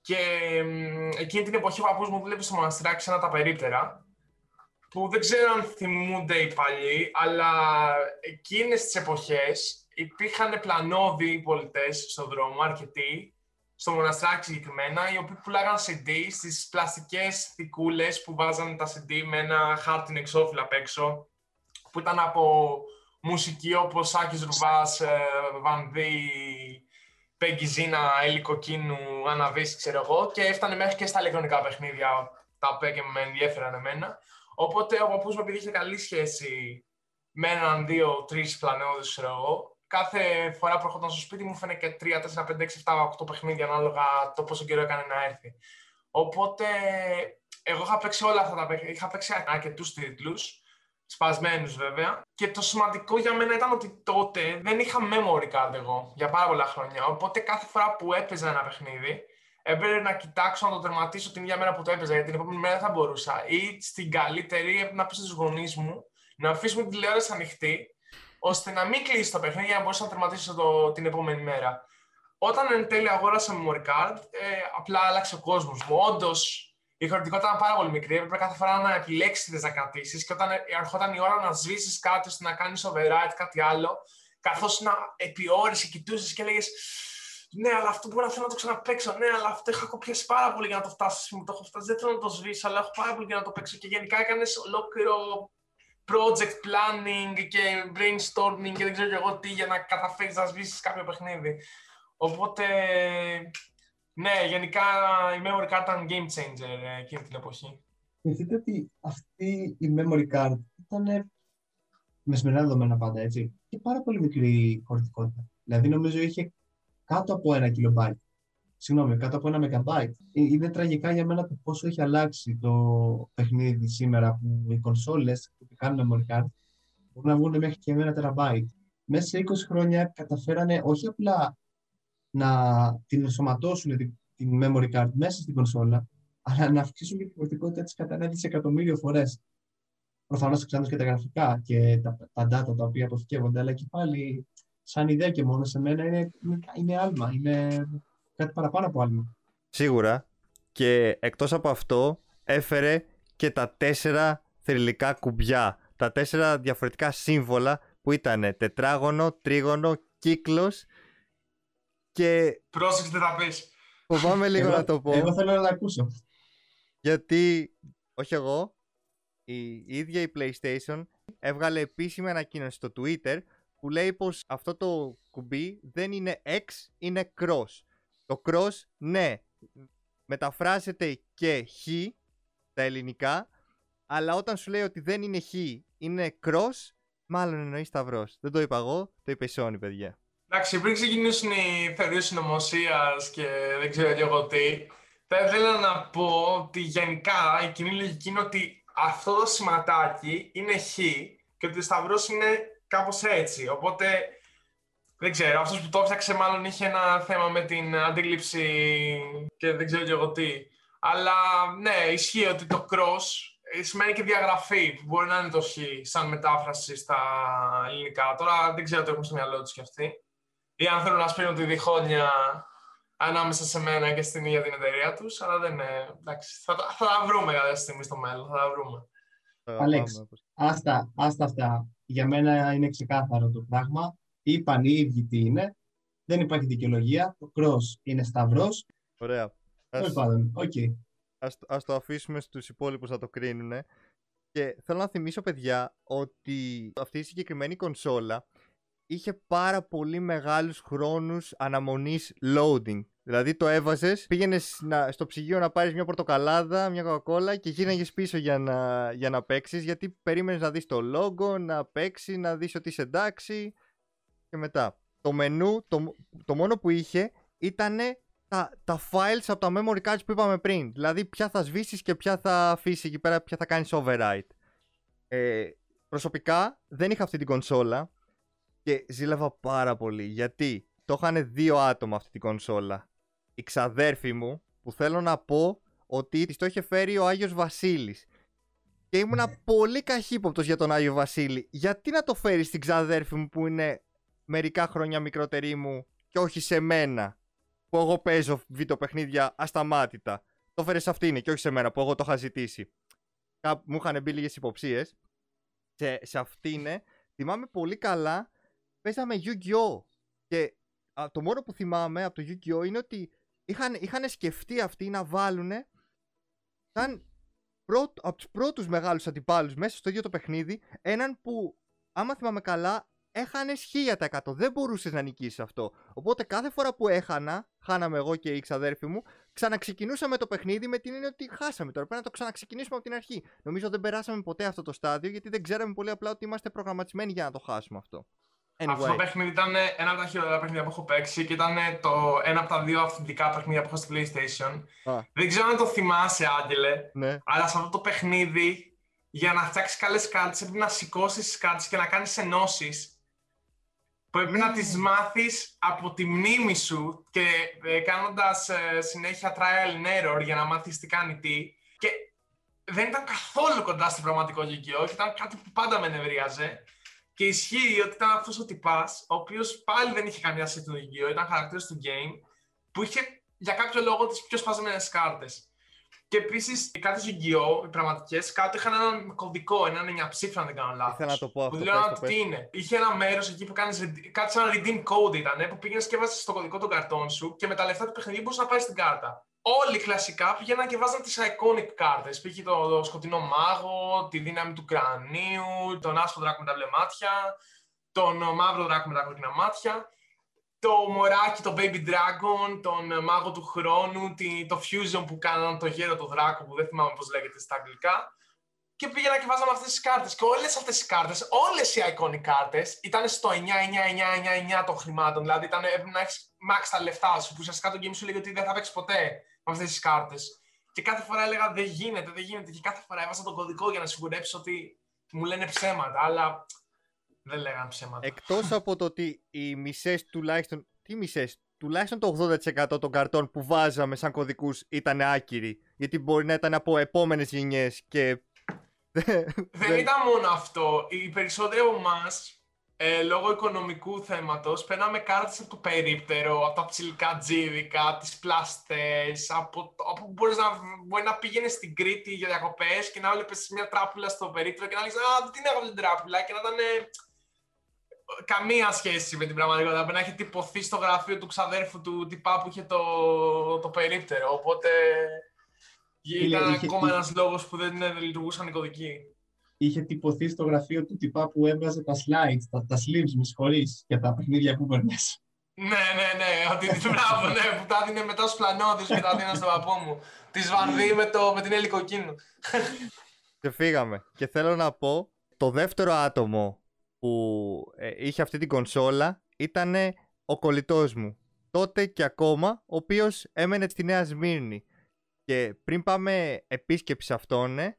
και ε, εκείνη την εποχή ο παππούς μου δούλευε στο μοναστηράκι σε ένα τα περίπτερα που δεν ξέρω αν θυμούνται οι παλιοί, αλλά εκείνες τις εποχές υπήρχαν πλανόδιοι πολιτές στον δρόμο, αρκετοί, στο μοναστράκι συγκεκριμένα, οι οποίοι πουλάγαν CD στις πλαστικές θικούλες που βάζανε τα CD με ένα χάρτινο εξώφυλλο απ' έξω, που ήταν από μουσική όπως Σάκης Ρουβάς, ε, Βανδύ, Πέγγι Ζήνα, Έλλη Κοκκίνου, Αναβίση, ξέρω εγώ, και έφτανε μέχρι και στα ηλεκτρονικά παιχνίδια, τα οποία και με ενδιέφεραν εμένα. Οπότε ο παππούς μου, επειδή είχε καλή σχέση με έναν, δύο, τρεις πλανεώδες, ξέρω εγώ, κάθε φορά που έρχονταν στο σπίτι μου φαίνεται και 3, 4, 5, 6, 7, 8 παιχνίδια ανάλογα το πόσο καιρό έκανε να έρθει. Οπότε εγώ είχα παίξει όλα αυτά τα παιχνίδια. Είχα παίξει αρκετού τίτλους, σπασμένους βέβαια. Και το σημαντικό για μένα ήταν ότι τότε δεν είχα memory card εγώ για πάρα πολλά χρόνια. Οπότε κάθε φορά που έπαιζα ένα παιχνίδι, έπρεπε να κοιτάξω να το τερματίσω την ίδια μέρα που το έπαιζα, γιατί την επόμενη μέρα δεν θα μπορούσα. Ή στην καλύτερη έπρεπε να πει στους γονείς μου να αφήσουμε την τηλεόραση ανοιχτή, ώστε να μην κλείσεις το παιχνίδι για να μπορέσω να τερματίσω το, την επόμενη μέρα. Όταν εν τέλει αγόρασα memory card, ε, απλά άλλαξε ο κόσμος μου. Όντως, η χωρητικότητα ήταν πάρα πολύ μικρή. Έπρεπε κάθε φορά να επιλέξεις τι να κρατήσεις και όταν ερχόταν η ώρα να σβήσεις κάτι ώστε να κάνεις override κάτι άλλο, καθώς να επί ώρες κοιτούσες και έλεγες ναι, αλλά αυτό μπορεί να θέλω να το ξαναπέξω. Ναι, αλλά αυτό έχω κοπιάσει πάρα πολύ για να το φτάσω. Μου το έχω φτάσει. Δεν θέλω να το σβήσω, αλλά έχω πάρα πολύ για να το παίξω. Και γενικά έκανες ολόκληρο project planning και brainstorming και δεν ξέρω και εγώ τι για να καταφέρεις να σβήσεις κάποιο παιχνίδι. Οπότε, ναι, γενικά η memory card ήταν game changer ε, εκείνη την εποχή. Θυμηθείτε ότι αυτή η memory card ήταν με σημερινά δεδομένα πάντα, έτσι, και πάρα πολύ μικρή χωρητικότητα. Δηλαδή, νομίζω είχε κάτω από ένα kilobyte. Συγγνώμη, κάτω από ένα megabyte. Ε, είναι τραγικά για μένα το πόσο έχει αλλάξει το παιχνίδι σήμερα που οι κονσόλες που κάνουν memory card μπορούν να βγουν μέχρι και ένα τεραμπάιτ. Μέσα σε 20 χρόνια καταφέρανε όχι απλά να την ενσωματώσουν την, την memory card μέσα στην κονσόλα, αλλά να αυξήσουν και την χωρητικότητα της κατά ένα δισεκατομμύριο φορές. Προφανώς εξάντλω και τα γραφικά και τα, τα data τα οποία αποθηκεύονται, αλλά και πάλι σαν ιδέα και μόνο σε μένα είναι, είναι άλμα, είναι κάτι παραπάνω από άλμα. Σίγουρα. Και εκτός από αυτό έφερε και τα τέσσερα θρηλυκά κουμπιά. Τα τέσσερα διαφορετικά σύμβολα που ήταν τετράγωνο, τρίγωνο, κύκλος και... Πρόσεξε τι θα πεις. Φοβάμαι λίγο να το πω. Εγώ θέλω να το ακούσω. Γιατί, όχι εγώ, η ίδια η PlayStation έβγαλε επίσημη ανακοίνωση στο Twitter που λέει πως αυτό το κουμπί δεν είναι X, είναι cross. Το cross, ναι, μεταφράζεται και χ τα ελληνικά, αλλά όταν σου λέει ότι δεν είναι χ, είναι cross, μάλλον εννοείς σταυρός. Δεν το είπα εγώ, το είπε η Sony, παιδιά. Εντάξει, πριν ξεκινήσουν οι θεωρίε συνωμοσίας και δεν ξέρω και εγώ τι, θα ήθελα να πω ότι γενικά η κοινή λογική είναι ότι αυτό το σηματάκι είναι χ και ότι ο σταυρός είναι κάπως έτσι. Οπότε, δεν ξέρω, αυτός που το έφτιαξε μάλλον είχε ένα θέμα με την αντίληψη και δεν ξέρω και εγώ τι. Αλλά ναι, ισχύει ότι το cross σημαίνει και διαγραφή, που μπορεί να είναι το χ σαν μετάφραση στα ελληνικά. Τώρα δεν ξέρω τι έχουν στο μυαλό τους κι αυτοί. Ή αν θέλουν να σπίρουν τη διχόνοια ανάμεσα σε μένα και στην ίδια την εταιρεία τους, αλλά δεν είναι. Εντάξει, θα, θα τα βρούμε κάποια στιγμή στο μέλλον. Θα τα βρούμε. Αλέξ, άστα, άστα αυτά για μένα είναι ξεκάθαρο το πράγμα. Είπαν οι ίδιοι τι είναι. Δεν υπάρχει δικαιολογία. Το cross είναι σταυρός. Ωραία. Τέλος πάντων, okay. Ας, ας το αφήσουμε στους υπόλοιπους να το κρίνουν. Και θέλω να θυμίσω, παιδιά, ότι αυτή η συγκεκριμένη κονσόλα είχε πάρα πολύ μεγάλους χρόνους αναμονής loading. Δηλαδή το έβαζες, πήγαινες στο ψυγείο να πάρεις μια πορτοκαλάδα, μια κοκακόλα και γύρναγες πίσω για να, για να παίξεις. Γιατί περίμενες να δεις το logo, να παίξει, να δεις ότι είσαι εντάξει. Και μετά. Το μενού, το, το μόνο που είχε ήταν τα, τα files από τα memory cards που είπαμε πριν. Δηλαδή, ποια θα σβήσεις και ποια θα αφήσεις εκεί πέρα, ποια θα κάνεις override. Ε, προσωπικά δεν είχα αυτή την κονσόλα και ζήλευα πάρα πολύ. Γιατί το είχαν δύο άτομα αυτή την κονσόλα η ξαδέρφη μου που θέλω να πω ότι της το είχε φέρει ο Άγιος Βασίλης. Και ήμουνα ναι. πολύ καχύποπτος για τον Άγιο Βασίλη. Γιατί να το φέρεις στην ξαδέρφη μου που είναι μερικά χρόνια μικρότερη μου και όχι σε μένα που εγώ παίζω βίντεο παιχνίδια ασταμάτητα. Το φέρες σε αυτήν και όχι σε μένα που εγώ το είχα ζητήσει. Μου είχαν μπει λίγες υποψίες. Σε, σε αυτήν θυμάμαι πολύ καλά παίζαμε Yu-Gi-Oh! Και το μόνο που θυμάμαι από το Yu-Gi-Oh! είναι ότι είχαν, είχαν σκεφτεί αυτοί να βάλουν σαν πρώτο, από τους πρώτους μεγάλους αντιπάλους μέσα στο ίδιο το παιχνίδι έναν που, άμα θυμάμαι καλά, έχανε 1000%. Δεν μπορούσες να νικήσεις αυτό. Οπότε κάθε φορά που έχανα, χάναμε εγώ και η ξαδέρφη μου, ξαναξεκινούσαμε το παιχνίδι με την έννοια ότι χάσαμε τώρα. Πρέπει να το ξαναξεκινήσουμε από την αρχή. Νομίζω δεν περάσαμε ποτέ αυτό το στάδιο γιατί δεν ξέραμε πολύ απλά ότι είμαστε προγραμματισμένοι για να το χάσουμε αυτό. Anyway. Αυτό το παιχνίδι ήταν ένα από τα χειρότερα παιχνίδια που έχω παίξει και ήταν το ένα από τα δύο αυθεντικά παιχνίδια που έχω στη PlayStation. Δεν ξέρω αν το θυμάσαι, Άγγελε, ναι. αλλά σε αυτό το παιχνίδι για να φτιάξεις καλές κάρτε έπρεπε να σηκώσεις τις κάρτε και να κάνεις ενώσεις. Πρέπει Ναι. να τις μάθεις από τη μνήμη σου και ε, κάνοντας ε, συνέχεια trial and error για να μάθεις τι κάνει τι. Και δεν ήταν καθόλου κοντά στο πραγματικό Yu-Gi-Oh! και ήταν κάτι που πάντα με νευρίαζε. Και ισχύει ότι ήταν αυτός ο τυπάς, ο οποίος πάλι δεν είχε καμιά σχέση με το Yu-Gi-Oh! ήταν χαρακτήρας του game, που είχε για κάποιο λόγο τις πιο σπασμένες κάρτες. Και επίσης οι κάρτε Yu-Gi-Oh! οι πραγματικές κάτω είχαν έναν κωδικό, έναν 9 ψήφιο, αν δεν κάνω λάθος. Ήθελα να το πω αυτό. Που πες λέω το, να πες. τι είναι. Είχε ένα μέρος εκεί που κάνεις κάτι σαν redeem code ήταν, που πήγαινες και έβαζε στο κωδικό των καρτών σου και με τα λεφτά του παιχνιδιού μπορούσες να πάρεις την κάρτα. Όλοι κλασικά πήγαιναν και βάζαν τις iconic κάρτες. Πήγε το, το σκοτεινό μάγο, τη δύναμη του κρανίου, τον άσπρο δράκο με τα μπλε μάτια, τον μαύρο δράκο με τα κόκκινα μάτια το μωράκι, το Baby Dragon, τον ε, μάγο του χρόνου, τη, το Fusion που κάναν το γέρο το δράκο που δεν θυμάμαι πώς λέγεται στα αγγλικά. Και πήγαινα και βάζαμε αυτές τις κάρτες. Και όλες αυτές τις κάρτες, όλες οι iconic κάρτες, ήταν στο 9-9-9-9-9 των χρημάτων. Δηλαδή ήταν, έπρεπε να έχεις max τα λεφτά σου, που ουσιαστικά το game σου λέγει ότι δεν θα παίξεις ποτέ με αυτές τις κάρτες. Και κάθε φορά έλεγα δεν γίνεται, δεν γίνεται. Και κάθε φορά έβαζα τον κωδικό για να σιγουρέψω ότι μου λένε ψέματα. Αλλά δεν λέγανε ψέματα. Εκτός από το ότι οι μισές τουλάχιστον, τι μισές, τουλάχιστον το 80% των καρτών που βάζαμε σαν κωδικούς ήταν άκυροι. Γιατί μπορεί να ήταν από επόμενες γενιές και... Δεν ήταν μόνο αυτό. Οι περισσότεροι από εμάς, ε, λόγω οικονομικού θέματος, παίρναμε κάρτες από το περίπτερο, από τα ψηλικά τζίδικα, τις πλαστές, από, από μπορείς να, μπορεί να πήγαινες στην Κρήτη για διακοπές και να βλέπει μια τράπουλα στο περίπτερο και να λες Α, τι είναι αυτή την τράπουλα και να ήταν. Ε, καμία σχέση με την πραγματικότητα. Πρέπει να έχει τυπωθεί στο γραφείο του ξαδέρφου του τυπά που είχε το, το περίπτερο. Οπότε. Ήταν είχε- ακόμα είχε- ένας λόγος που δεν ε, λειτουργούσαν οι κωδικοί. Είχε τυπωθεί στο γραφείο του τυπά που έβγαζε τα slides, τα, τα slims, με συγχωρείς, για τα παιχνίδια που παίρνες. Ναι, ναι, ναι. Ότι μπράβο, ναι, που τα έδινε μετά στους πλανόδου και τα έδινε στον παππού μου. Τη Βανδύ με, το, με την Έλλη Κοκκίνου. Και φύγαμε. Και θέλω να πω, το δεύτερο άτομο που ε, είχε αυτή την κονσόλα ήταν ο κολλητός μου. Τότε και ακόμα, ο οποίος έμενε στη Νέα Σμύρνη. Και πριν πάμε επίσκεψη σε αυτόν, ε,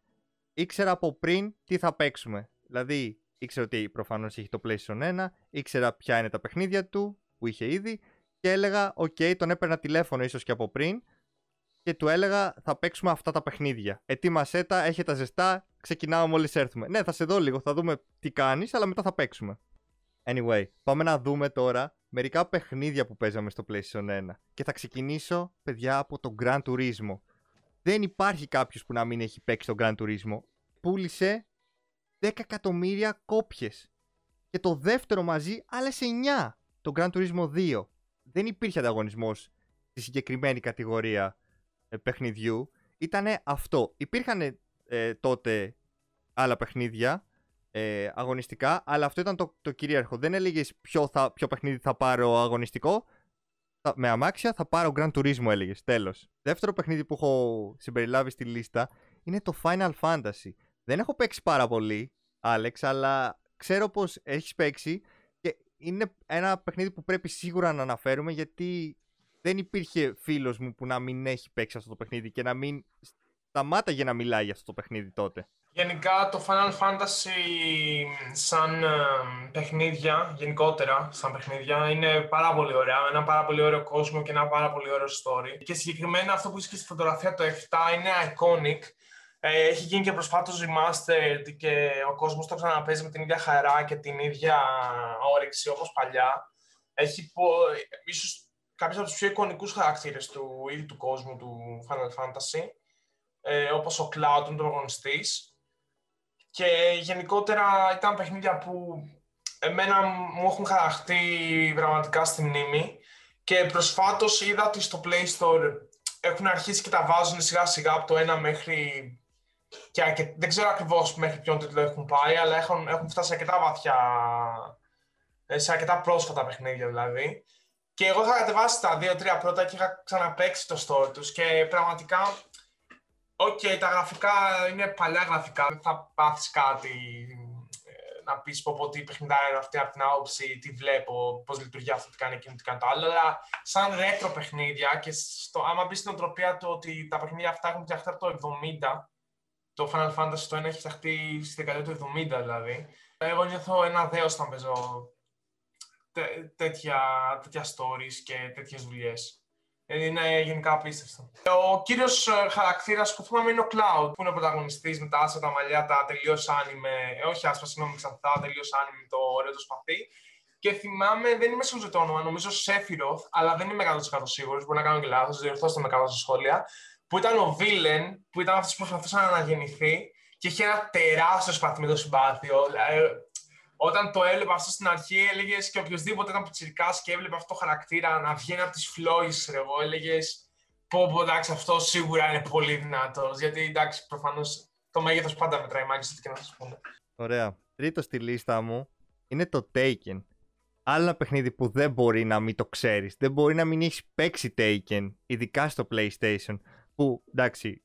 ήξερα από πριν τι θα παίξουμε. Δηλαδή, ήξερα ότι προφανώς έχει το PlayStation 1, ήξερα ποια είναι τα παιχνίδια του, που είχε ήδη, και έλεγα, οκ, τον έπαιρνα τηλέφωνο ίσως και από πριν, και του έλεγα θα παίξουμε αυτά τα παιχνίδια. Ετοίμασέ τα, έχει τα ζεστά, ξεκινάμε μόλις έρθουμε. Ναι, θα σε δω λίγο, θα δούμε τι κάνεις, αλλά μετά θα παίξουμε. Anyway, πάμε να δούμε τώρα μερικά παιχνίδια που παίζαμε στο PlayStation 1. Και θα ξεκινήσω, παιδιά, από το Gran Turismo. Δεν υπάρχει κάποιος που να μην έχει παίξει το Gran Turismo. Πούλησε 10 εκατομμύρια κόπιες. Και το δεύτερο μαζί άλλες 9. Το Gran Turismo 2. Δεν υπήρχε ανταγωνισμός στη συγκεκριμένη κατηγορία ε, παιχνιδιού. Ήτανε αυτό. Υπήρχαν ε, τότε άλλα παιχνίδια ε, αγωνιστικά, αλλά αυτό ήταν το, το κυρίαρχο. Δεν έλεγες ποιο, θα, ποιο παιχνίδι θα πάρω αγωνιστικό. Θα- με αμάξια θα πάρω Grand Turismo, έλεγες. Τέλος. Δεύτερο παιχνίδι που έχω συμπεριλάβει στη λίστα είναι το Final Fantasy. Δεν έχω παίξει πάρα πολύ, Άλεξ, αλλά ξέρω πως έχεις παίξει και είναι ένα παιχνίδι που πρέπει σίγουρα να αναφέρουμε γιατί δεν υπήρχε φίλος μου που να μην έχει παίξει αυτό το παιχνίδι και να μην σταμάταγε να μιλάει για αυτό το παιχνίδι τότε. Γενικά το Final Fantasy σαν ε, παιχνίδια, γενικότερα σαν παιχνίδια, είναι πάρα πολύ ωραία. Ένα πάρα πολύ ωραίο κόσμο και ένα πάρα πολύ ωραίο story. Και συγκεκριμένα αυτό που είσαι στη φωτογραφία το 7 είναι iconic. Ε, έχει γίνει και προσφάτως remastered και ο κόσμος το ξαναπέζει με την ίδια χαρά και την ίδια όρεξη όπως παλιά. Έχει πο... ίσως κάποιους από τους πιο εικονικούς χαρακτήρες του ίδιου του κόσμου του Final Fantasy ε, όπως ο Cloud, ο πρωταγωνιστής. Και γενικότερα ήταν παιχνίδια που εμένα μου έχουν χαραχτεί πραγματικά στη μνήμη και προσφάτως είδα ότι στο Play Store έχουν αρχίσει και τα βάζουν σιγά σιγά από το ένα μέχρι και αρκε... δεν ξέρω ακριβώς μέχρι ποιον τίτλο έχουν πάει αλλά έχουν, έχουν φτάσει αρκετά βαθιά ε, σε αρκετά πρόσφατα παιχνίδια δηλαδή και εγώ είχα κατεβάσει τα δύο-τρία πρώτα και είχα ξαναπαίξει το store τους και πραγματικά Οκ, τα γραφικά είναι παλιά γραφικά. Δεν θα πάθεις κάτι ε, να πεις πω πω τι παιχνιδάρα είναι αυτή από την άποψη, τι βλέπω, πώς λειτουργεί αυτό, τι κάνει εκείνο, τι κάνει το άλλο. Αλλά σαν retro παιχνίδια και στο, άμα μπεις στην νοοτροπία του ότι τα παιχνίδια αυτά έχουν φτιαχτεί από το 70, το Final Fantasy το ένα έχει φτιαχτεί στη δεκαετία του 70 δηλαδή. Εγώ νιώθω ένα δέος όταν παίζω τέτοια, τέτοια stories και τέτοιες δουλειές. Ε, είναι γενικά απίστευτο. Ο κύριος ε, χαρακτήρας που θυμάμαι είναι ο Cloud, που είναι ο πρωταγωνιστής με τα άσπρα τα μαλλιά, τα τελείως άνιμε. Ε, όχι άσπρα, συγγνώμη, ξανθά, τελείως άνιμε το ωραίο το σπαθί. Και θυμάμαι, δεν είμαι σίγουρος το όνομα, νομίζω Σέφυροθ, αλλά δεν είμαι 100% σίγουρος. Μπορεί να κάνω και λάθος, διορθώστε με καλά στα σχόλια. Που ήταν ο Βίλεν, που ήταν αυτός που προσπαθούσε να αναγεννηθεί και είχε ένα τεράστιο σπαθί με το συμπάθειο. Δηλαδή, όταν το έβλεπα αυτό στην αρχή, έλεγες και οποιοδήποτε ήταν πιτσυρικά και έβλεπε αυτό το χαρακτήρα να βγαίνει από τις φλόγες, εγώ, έλεγες πω, πω, εντάξει, αυτό σίγουρα είναι πολύ δυνατός. Γιατί εντάξει, προφανώς το μέγεθος πάντα μετράει, μάλιστα και να σας πούμε. Ωραία. Τρίτο στη λίστα μου είναι το Taken. Άλλο ένα παιχνίδι που δεν μπορεί να μην το ξέρεις. Δεν μπορεί να μην έχεις παίξει Taken, ειδικά στο PlayStation. Που εντάξει,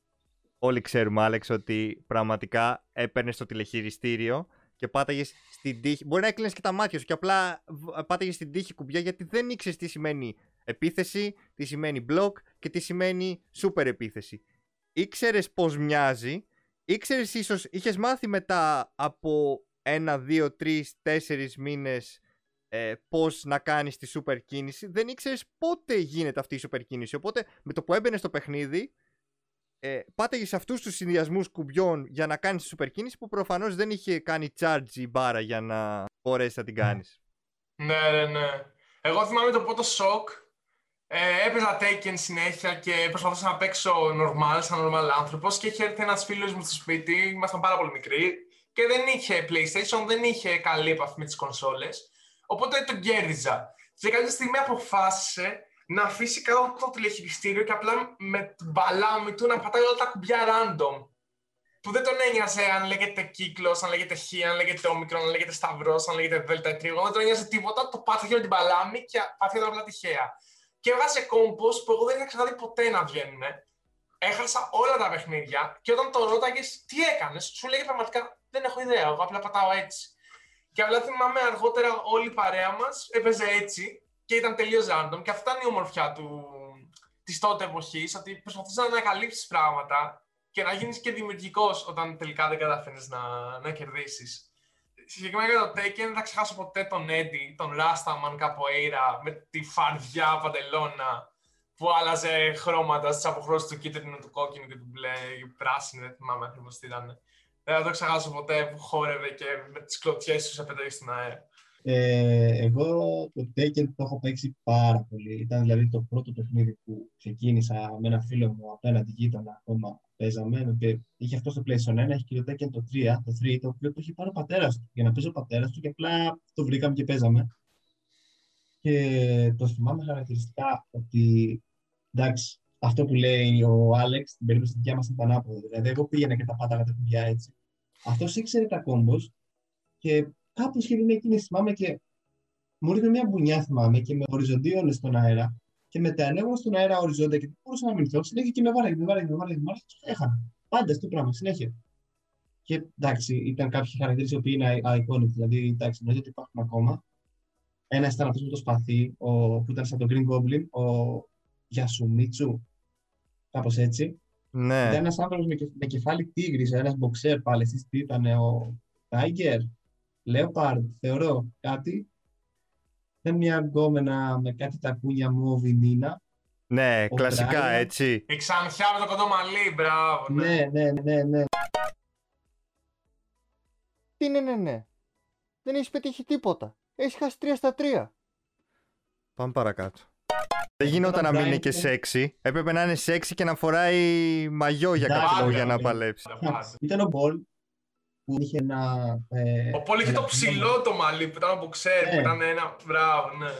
όλοι ξέρουμε, Άλεξ, ότι πραγματικά έπαιρνες το τηλεχειριστήριο και πάταγες στην τύχη. Μπορεί να έκλεινες και τα μάτια σου και απλά πάταγες στην τύχη κουμπιά γιατί δεν ήξερες τι σημαίνει επίθεση, τι σημαίνει block και τι σημαίνει super επίθεση. Ήξερες πώς μοιάζει, ήξερες ίσως, είχες μάθει μετά από ένα, δύο, τρεις, τέσσερις μήνες ε, πώς να κάνεις τη super κίνηση. Δεν ήξερες πότε γίνεται αυτή η super κίνηση. Οπότε με το που έμπαινε στο παιχνίδι, ε, πάταγε σε αυτούς τους συνδυασμούς κουμπιών για να κάνεις τη super κίνηση που προφανώς δεν είχε κάνει charge η μπάρα για να μπορέσεις να την κάνεις. Ναι, ναι, ναι. Εγώ θυμάμαι το πρώτο σοκ. Ε, έπαιζα Taken συνέχεια και προσπαθούσα να παίξω normal, σαν normal άνθρωπος. Και είχε έρθει ένας φίλος μου στο σπίτι, ήμασταν πάρα πολύ μικροί. Και δεν είχε PlayStation, δεν είχε καλή επαφή με τις κονσόλες. Οπότε τον κέρδιζα. Και κάποια στιγμή αποφάσισε να αφήσει κάτω το τηλεχειριστήριο και απλά με την μπαλάμη του να πατάει όλα τα κουμπιά random. Που δεν τον ένοιαζε αν λέγεται κύκλος, αν λέγεται χ, αν λέγεται όμικρο, αν λέγεται σταυρός, αν λέγεται δέλτα τρίγωνο. Δεν τον ένοιαζε τίποτα. Το πάτησε με την μπαλάμη και πάτησε απλά τυχαία. Και έβγαζε κόμπος που εγώ δεν είχα ξαναδεί ποτέ να βγαίνουν. Έχασα όλα τα παιχνίδια και όταν το ρώταγες τι έκανες, σου λέγε πραγματικά δεν έχω ιδέα. Εγώ απλά πατάω έτσι. Και απλά θυμάμαι αργότερα όλη η παρέα μας έπαιζε έτσι και ήταν τελείως random. Και αυτά είναι η ομορφιά του, της τότε εποχής, ότι προσπαθείς να ανακαλύψεις πράγματα και να γίνεις και δημιουργικός όταν τελικά δεν καταφέρνεις να, να κερδίσεις. Συγκεκριμένα για το Taken δεν θα ξεχάσω ποτέ τον Eddie, τον Rastaman Capoeira με τη φαρδιά παντελώνα που άλλαζε χρώματα στις αποχρώσεις του κίτρινου, του κόκκινου και του μπλε, πράσινου, δεν θυμάμαι ακριβώς τι ήταν. Δεν θα το ξεχάσω ποτέ που χόρευε και με τις κλωτιές τους σε στην αέρα. Ε, εγώ το Taken το έχω παίξει πάρα πολύ. Ήταν δηλαδή το πρώτο παιχνίδι που ξεκίνησα με ένα φίλο μου απέναντι γείτονα ακόμα παίζαμε. Και είχε αυτό στο PlayStation 1, έχει και το Taken το 3, το 3, το οποίο το έχει πάρει ο πατέρας του. Για να παίζει ο πατέρας του και απλά το βρήκαμε και παίζαμε. Και το θυμάμαι χαρακτηριστικά ότι εντάξει, αυτό που λέει ο Άλεξ, στην περίπτωση τη δικιά μας ήταν ανάποδο. Δηλαδή, εγώ πήγαινα και τα πάταγα τα κουμπιά έτσι. Αυτός ήξερε τα κόμπος και κάπως είχε γίνει εκείνη, θυμάμαι και μου ήρθε μια μπουνιά, θυμάμαι, και με οριζοντίωνε στον αέρα. Και μετά ανέβω στον αέρα οριζόντια και δεν μπορούσα να μηνθώ. Συνέχεια και με βάλε, με βάλε, με βάλε, με βάλε. Και έχανα. Πάντα αυτό το πράγμα, συνέχεια. Και εντάξει, ήταν κάποιοι χαρακτήρες που είναι iconic, δηλαδή εντάξει, νομίζω ότι υπάρχουν ακόμα. Ένας ήταν αυτός με το σπαθί, ο, που ήταν σαν τον Green Goblin, ο Γιασουμίτσου, κάπως έτσι. Ναι. Ήταν ένας άνθρωπος με, με κεφάλι τίγρης, ένας μποξέρ πάλι. Εσείς τι ήταν, ο Tiger, Leopard, θεωρώ κάτι. Ήταν μια γκόμενα με κάτι τακούνια μου Νίνα. Ναι, ο κλασικά Brian. έτσι. Η ξανθιά με το κοντό μαλλί, μπράβο. Ναι, ναι, ναι, ναι. ναι. Τι ναι, ναι, ναι. Δεν έχεις πετύχει τίποτα. Έχεις χάσει 3 στα 3. Πάμε παρακάτω. Δεν γινόταν να μην είναι και σεξι. Έπρεπε να είναι σεξι και να φοράει μαγιό για κάποιο λόγο για να παλέψει. Ήταν ο Πολ που είχε ένα. Ε, ο Πολ είχε το ψηλό το μαλλί που ήταν από ξέρει, ναι. που ήταν ένα. Μπράβο, ναι.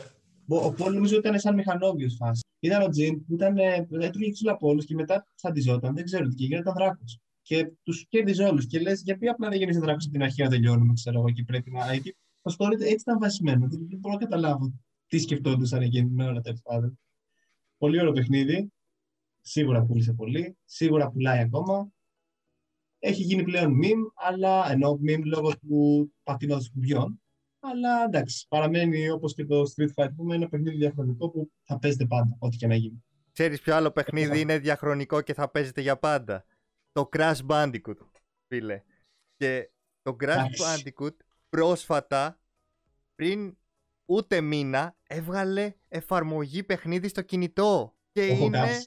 Ο Πολ νομίζω ήταν σαν μηχανόβιος φάση. Ήταν ο Τζιμ που ήταν, ε, έτρωγε τους διαπόλους και μετά σαντιζόταν, δεν ξέρω τι, και γίνεται δράκος. Και τους κέρδιζε όλους. Και λες, γιατί απλά δεν γίνει δράκος από την αρχή να τελειώνουμε, ξέρω εγώ, και πρέπει να. Γιατί το story έτσι ήταν βασισμένο. Δεν μπορώ να καταλάβω τι σκεφτόντουσαν εκείνη την ώρα, τέλος πάντων. Πολύ ωραίο παιχνίδι. Σίγουρα πούλησε πολύ. Σίγουρα πουλάει ακόμα έχει γίνει πλέον meme, αλλά ενώ meme λόγω του πατήματος κουμπιών. Αλλά εντάξει, παραμένει όπως και το Street Fighter που ένα παιχνίδι διαχρονικό που θα παίζεται πάντα, ό,τι και να γίνει. Ξέρεις ποιο άλλο παιχνίδι είναι διαχρονικό και θα παίζεται για πάντα; Το Crash Bandicoot, φίλε. Και το Crash Bandicoot πρόσφατα, πριν ούτε μήνα έβγαλε εφαρμογή παιχνίδι στο κινητό. Και Το έχω είναι κάψει.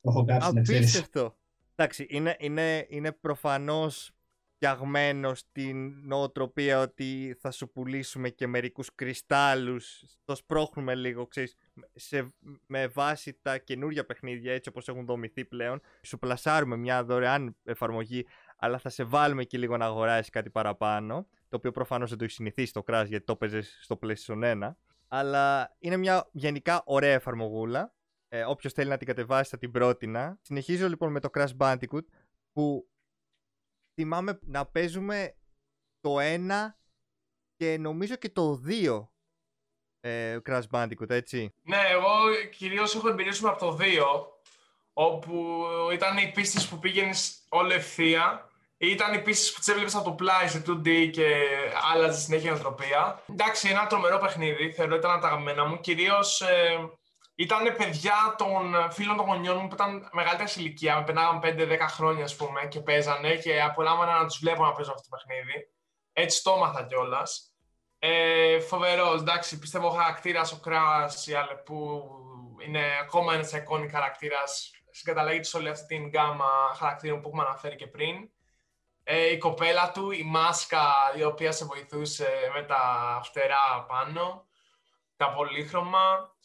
Το έχω κάψει, να ξέρεις. απίστευτο. Εντάξει, είναι, είναι, είναι προφανώς φτιαγμένος στην νοοτροπία ότι θα σου πουλήσουμε και μερικούς κρυστάλλους, το σπρώχνουμε λίγο, ξέρεις, σε, με βάση τα καινούργια παιχνίδια έτσι όπως έχουν δομηθεί πλέον, σου πλασάρουμε μια δωρεάν εφαρμογή, αλλά θα σε βάλουμε και λίγο να αγοράσεις κάτι παραπάνω, το οποίο προφανώς δεν το έχεις συνηθίσει το Crash γιατί το έπαιζες στο PlayStation 1, αλλά είναι μια γενικά ωραία εφαρμογούλα, ε, όποιος θέλει να την κατεβάσει θα την πρότεινα. Συνεχίζω λοιπόν με το Crash Bandicoot, που θυμάμαι να παίζουμε το 1 και νομίζω και το 2 ε, Crash Bandicoot, έτσι. Ναι, εγώ κυρίως έχω εμπειρίες από το 2, όπου ήταν οι πίστες που πήγαινες όλο ευθεία, ή ήταν οι πίστες που τις έβλεπες από το πλάι σε 2D και άλλαζε συνέχεια νοοτροπία. Εντάξει, ένα τρομερό παιχνίδι, θεωρώ ήταν από τα αγαπημένα μου. Κυρίως ε, ήταν παιδιά των φίλων των γονιών μου που ήταν μεγαλύτερης σε ηλικία, με περνάγαν 5-10 χρόνια ας πούμε και παίζανε και απολάμβανα να τους βλέπω να παίζουν αυτό το παιχνίδι. Έτσι το έμαθα κιόλας. Ε, Φοβερός, εντάξει, πιστεύω ο χαρακτήρας ο Κράς, η Αλεπού, είναι ακόμα ένας iconic χαρακτήρας. Συγκαταλέγεται σε όλη αυτή την γκάμα χαρακτήρων που έχουμε αναφέρει και πριν. Ε, η κοπέλα του, η μάσκα η οποία σε βοηθούσε με τα φτερά πάνω, τα πολύχρωμα.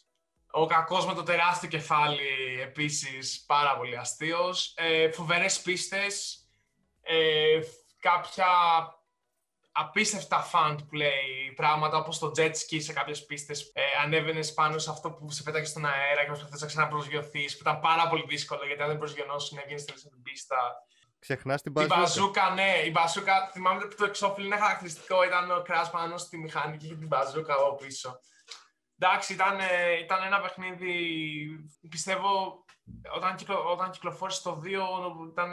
Ο κακός με το τεράστιο κεφάλι, επίσης, πάρα πολύ αστείος. Ε, φοβερές πίστες, ε, κάποια απίστευτα fun to play πράγματα όπως το jet ski σε κάποιες πίστες. Ε, ανέβαινες πάνω σε αυτό που σε πέταγες στον αέρα και προσπαθείς να ξαναπροσγειωθείς, που ήταν πάρα πολύ δύσκολο γιατί αν δεν προσγειωνόσουν έβγαινες τελείως από την πίστα. Ξεχνάς την Η μπαζούκα. μπαζούκα, ναι, η μπαζούκα, θυμάμαι ότι το εξώφυλλο είναι χαρακτηριστικό, ήταν ο Crash πάνω στη μηχανή και είχε την μπαζούκα από πίσω. Εντάξει, ήταν, ε, ήταν ένα παιχνίδι, πιστεύω, όταν, κυκλο, όταν κυκλοφόρησε το 2, ήταν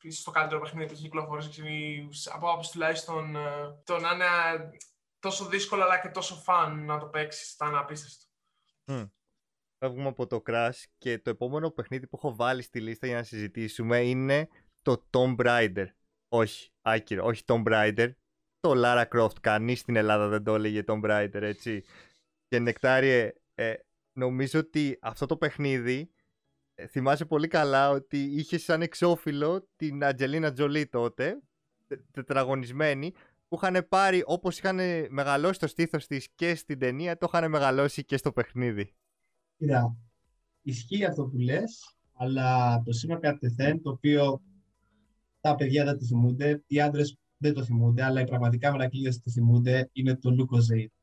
ίσως το καλύτερο παιχνίδι που έχει κυκλοφορήσει από άποψη τουλάχιστον ε, το να είναι τόσο δύσκολο αλλά και τόσο fun να το παίξεις. Ήταν απίστευτο. Μμ. Φεύγουμε από το Crash και το επόμενο παιχνίδι που έχω βάλει στη λίστα για να συζητήσουμε είναι το Tomb Raider. Όχι, άκυρο, όχι Tomb Raider. Το Lara Croft. Κανείς στην Ελλάδα δεν το έλεγε Tomb Raider, έτσι. Και Νεκτάριε, ε, νομίζω ότι αυτό το παιχνίδι ε, θυμάσαι πολύ καλά ότι είχε σαν εξώφυλλο την Αντζελίνα Τζολί τότε, τε- τετραγωνισμένη, που είχαν πάρει όπως είχαν μεγαλώσει το στήθος της και στην ταινία, το είχαν μεγαλώσει και στο παιχνίδι. Κοίτα, ισχύει αυτό που λες, αλλά το σήμα κατευθέν, το οποίο τα παιδιά δεν το θυμούνται, οι άντρες δεν το θυμούνται, αλλά οι πραγματικά μερακλείδες το θυμούνται, είναι το Lucozade.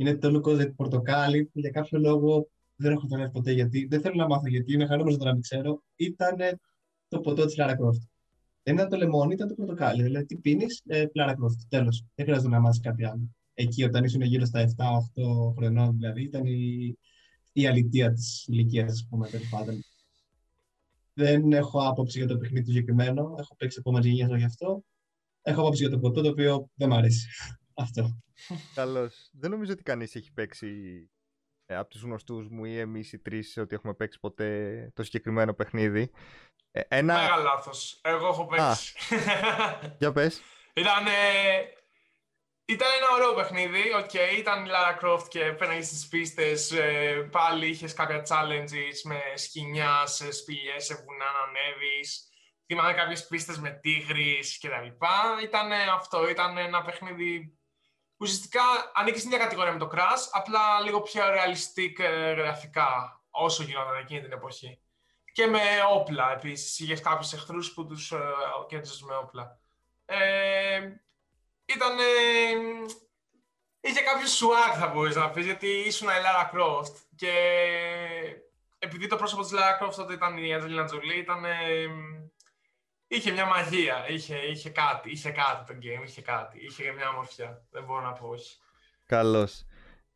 Είναι το Lucozade πορτοκάλι, που για κάποιο λόγο δεν έχω τον ποτέ γιατί, δεν θέλω να μάθω γιατί, είμαι χαρούμενος να το να μην ξέρω, ήταν το ποτό της Lara Croft. Δεν ήταν το λεμόνι, ήταν το πορτοκάλι. Δηλαδή, τι πίνεις, ε, Lara Croft, τέλος. Δεν χρειάζεται να μάθεις κάτι άλλο. Εκεί, όταν ήσουν γύρω στα 7-8 χρονών, δηλαδή, ήταν η, η αλητία της ηλικίας, ας πούμε, τέλος πάντων. Δεν έχω άποψη για το παιχνίδι του συγκεκριμένο. Έχω παίξει επόμενε γενιέ γι' αυτό. Έχω άποψη για το ποτό, το οποίο δεν μ' αρέσει. Αυτό. Καλώς. Δεν νομίζω ότι κανείς έχει παίξει ε, από τους γνωστούς μου ή εμείς οι τρεις ότι έχουμε παίξει ποτέ το συγκεκριμένο παιχνίδι. Ε, ένα... Μεγάλο λάθος. Εγώ έχω παίξει. Για πες. Ήταν, ήταν ένα ωραίο παιχνίδι, οκ, ήταν η Lara Croft και πέραγε στις πίστες, ε, πάλι είχες κάποια challenges με σκοινιά, σε σπηλιές, σε βουνά να ανέβεις, θυμάμαι κάποιες πίστες με τίγρεις και τα λοιπά. Ήταν αυτό, ήταν ένα παιχνίδι που ουσιαστικά ανήκει στην ίδια κατηγορία με το Crash, απλά λίγο πιο realistic ε, γραφικά, όσο γινόταν εκείνη την εποχή. Και με όπλα επίσης, είχες κάποιους εχθρούς που τους ε, κέντρωσες με όπλα. Ε, ήταν. είχε κάποιο swag θα μπορείς να πεις, γιατί ήσουν η Lara Croft. Και επειδή το πρόσωπο της Lara Croft τότε ήταν η Angelina Jolie, ήταν. ε, είχε μια μαγεία, είχε, είχε κάτι, είχε κάτι το game, είχε κάτι, είχε μια ομορφιά. Δεν μπορώ να πω όχι. Καλώς.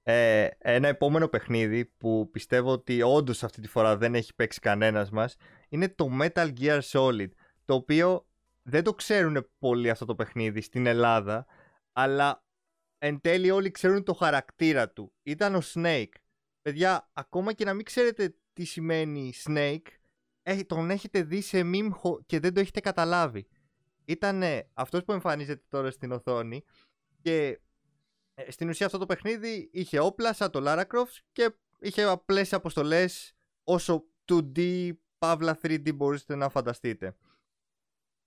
Ε, ένα επόμενο παιχνίδι που πιστεύω ότι όντως αυτή τη φορά δεν έχει παίξει κανένας μας είναι το Metal Gear Solid το οποίο δεν το ξέρουν πολύ αυτό το παιχνίδι στην Ελλάδα αλλά εν τέλει όλοι ξέρουν το χαρακτήρα του. Ήταν ο Snake. Παιδιά, ακόμα και να μην ξέρετε τι σημαίνει Snake ε, τον έχετε δει σε meme χο- και δεν το έχετε καταλάβει. Ήταν αυτός που εμφανίζεται τώρα στην οθόνη και Ε, στην ουσία αυτό το παιχνίδι είχε όπλα σαν το Lara Croft και είχε απλές αποστολές όσο 2D, παύλα 3D μπορείτε να φανταστείτε.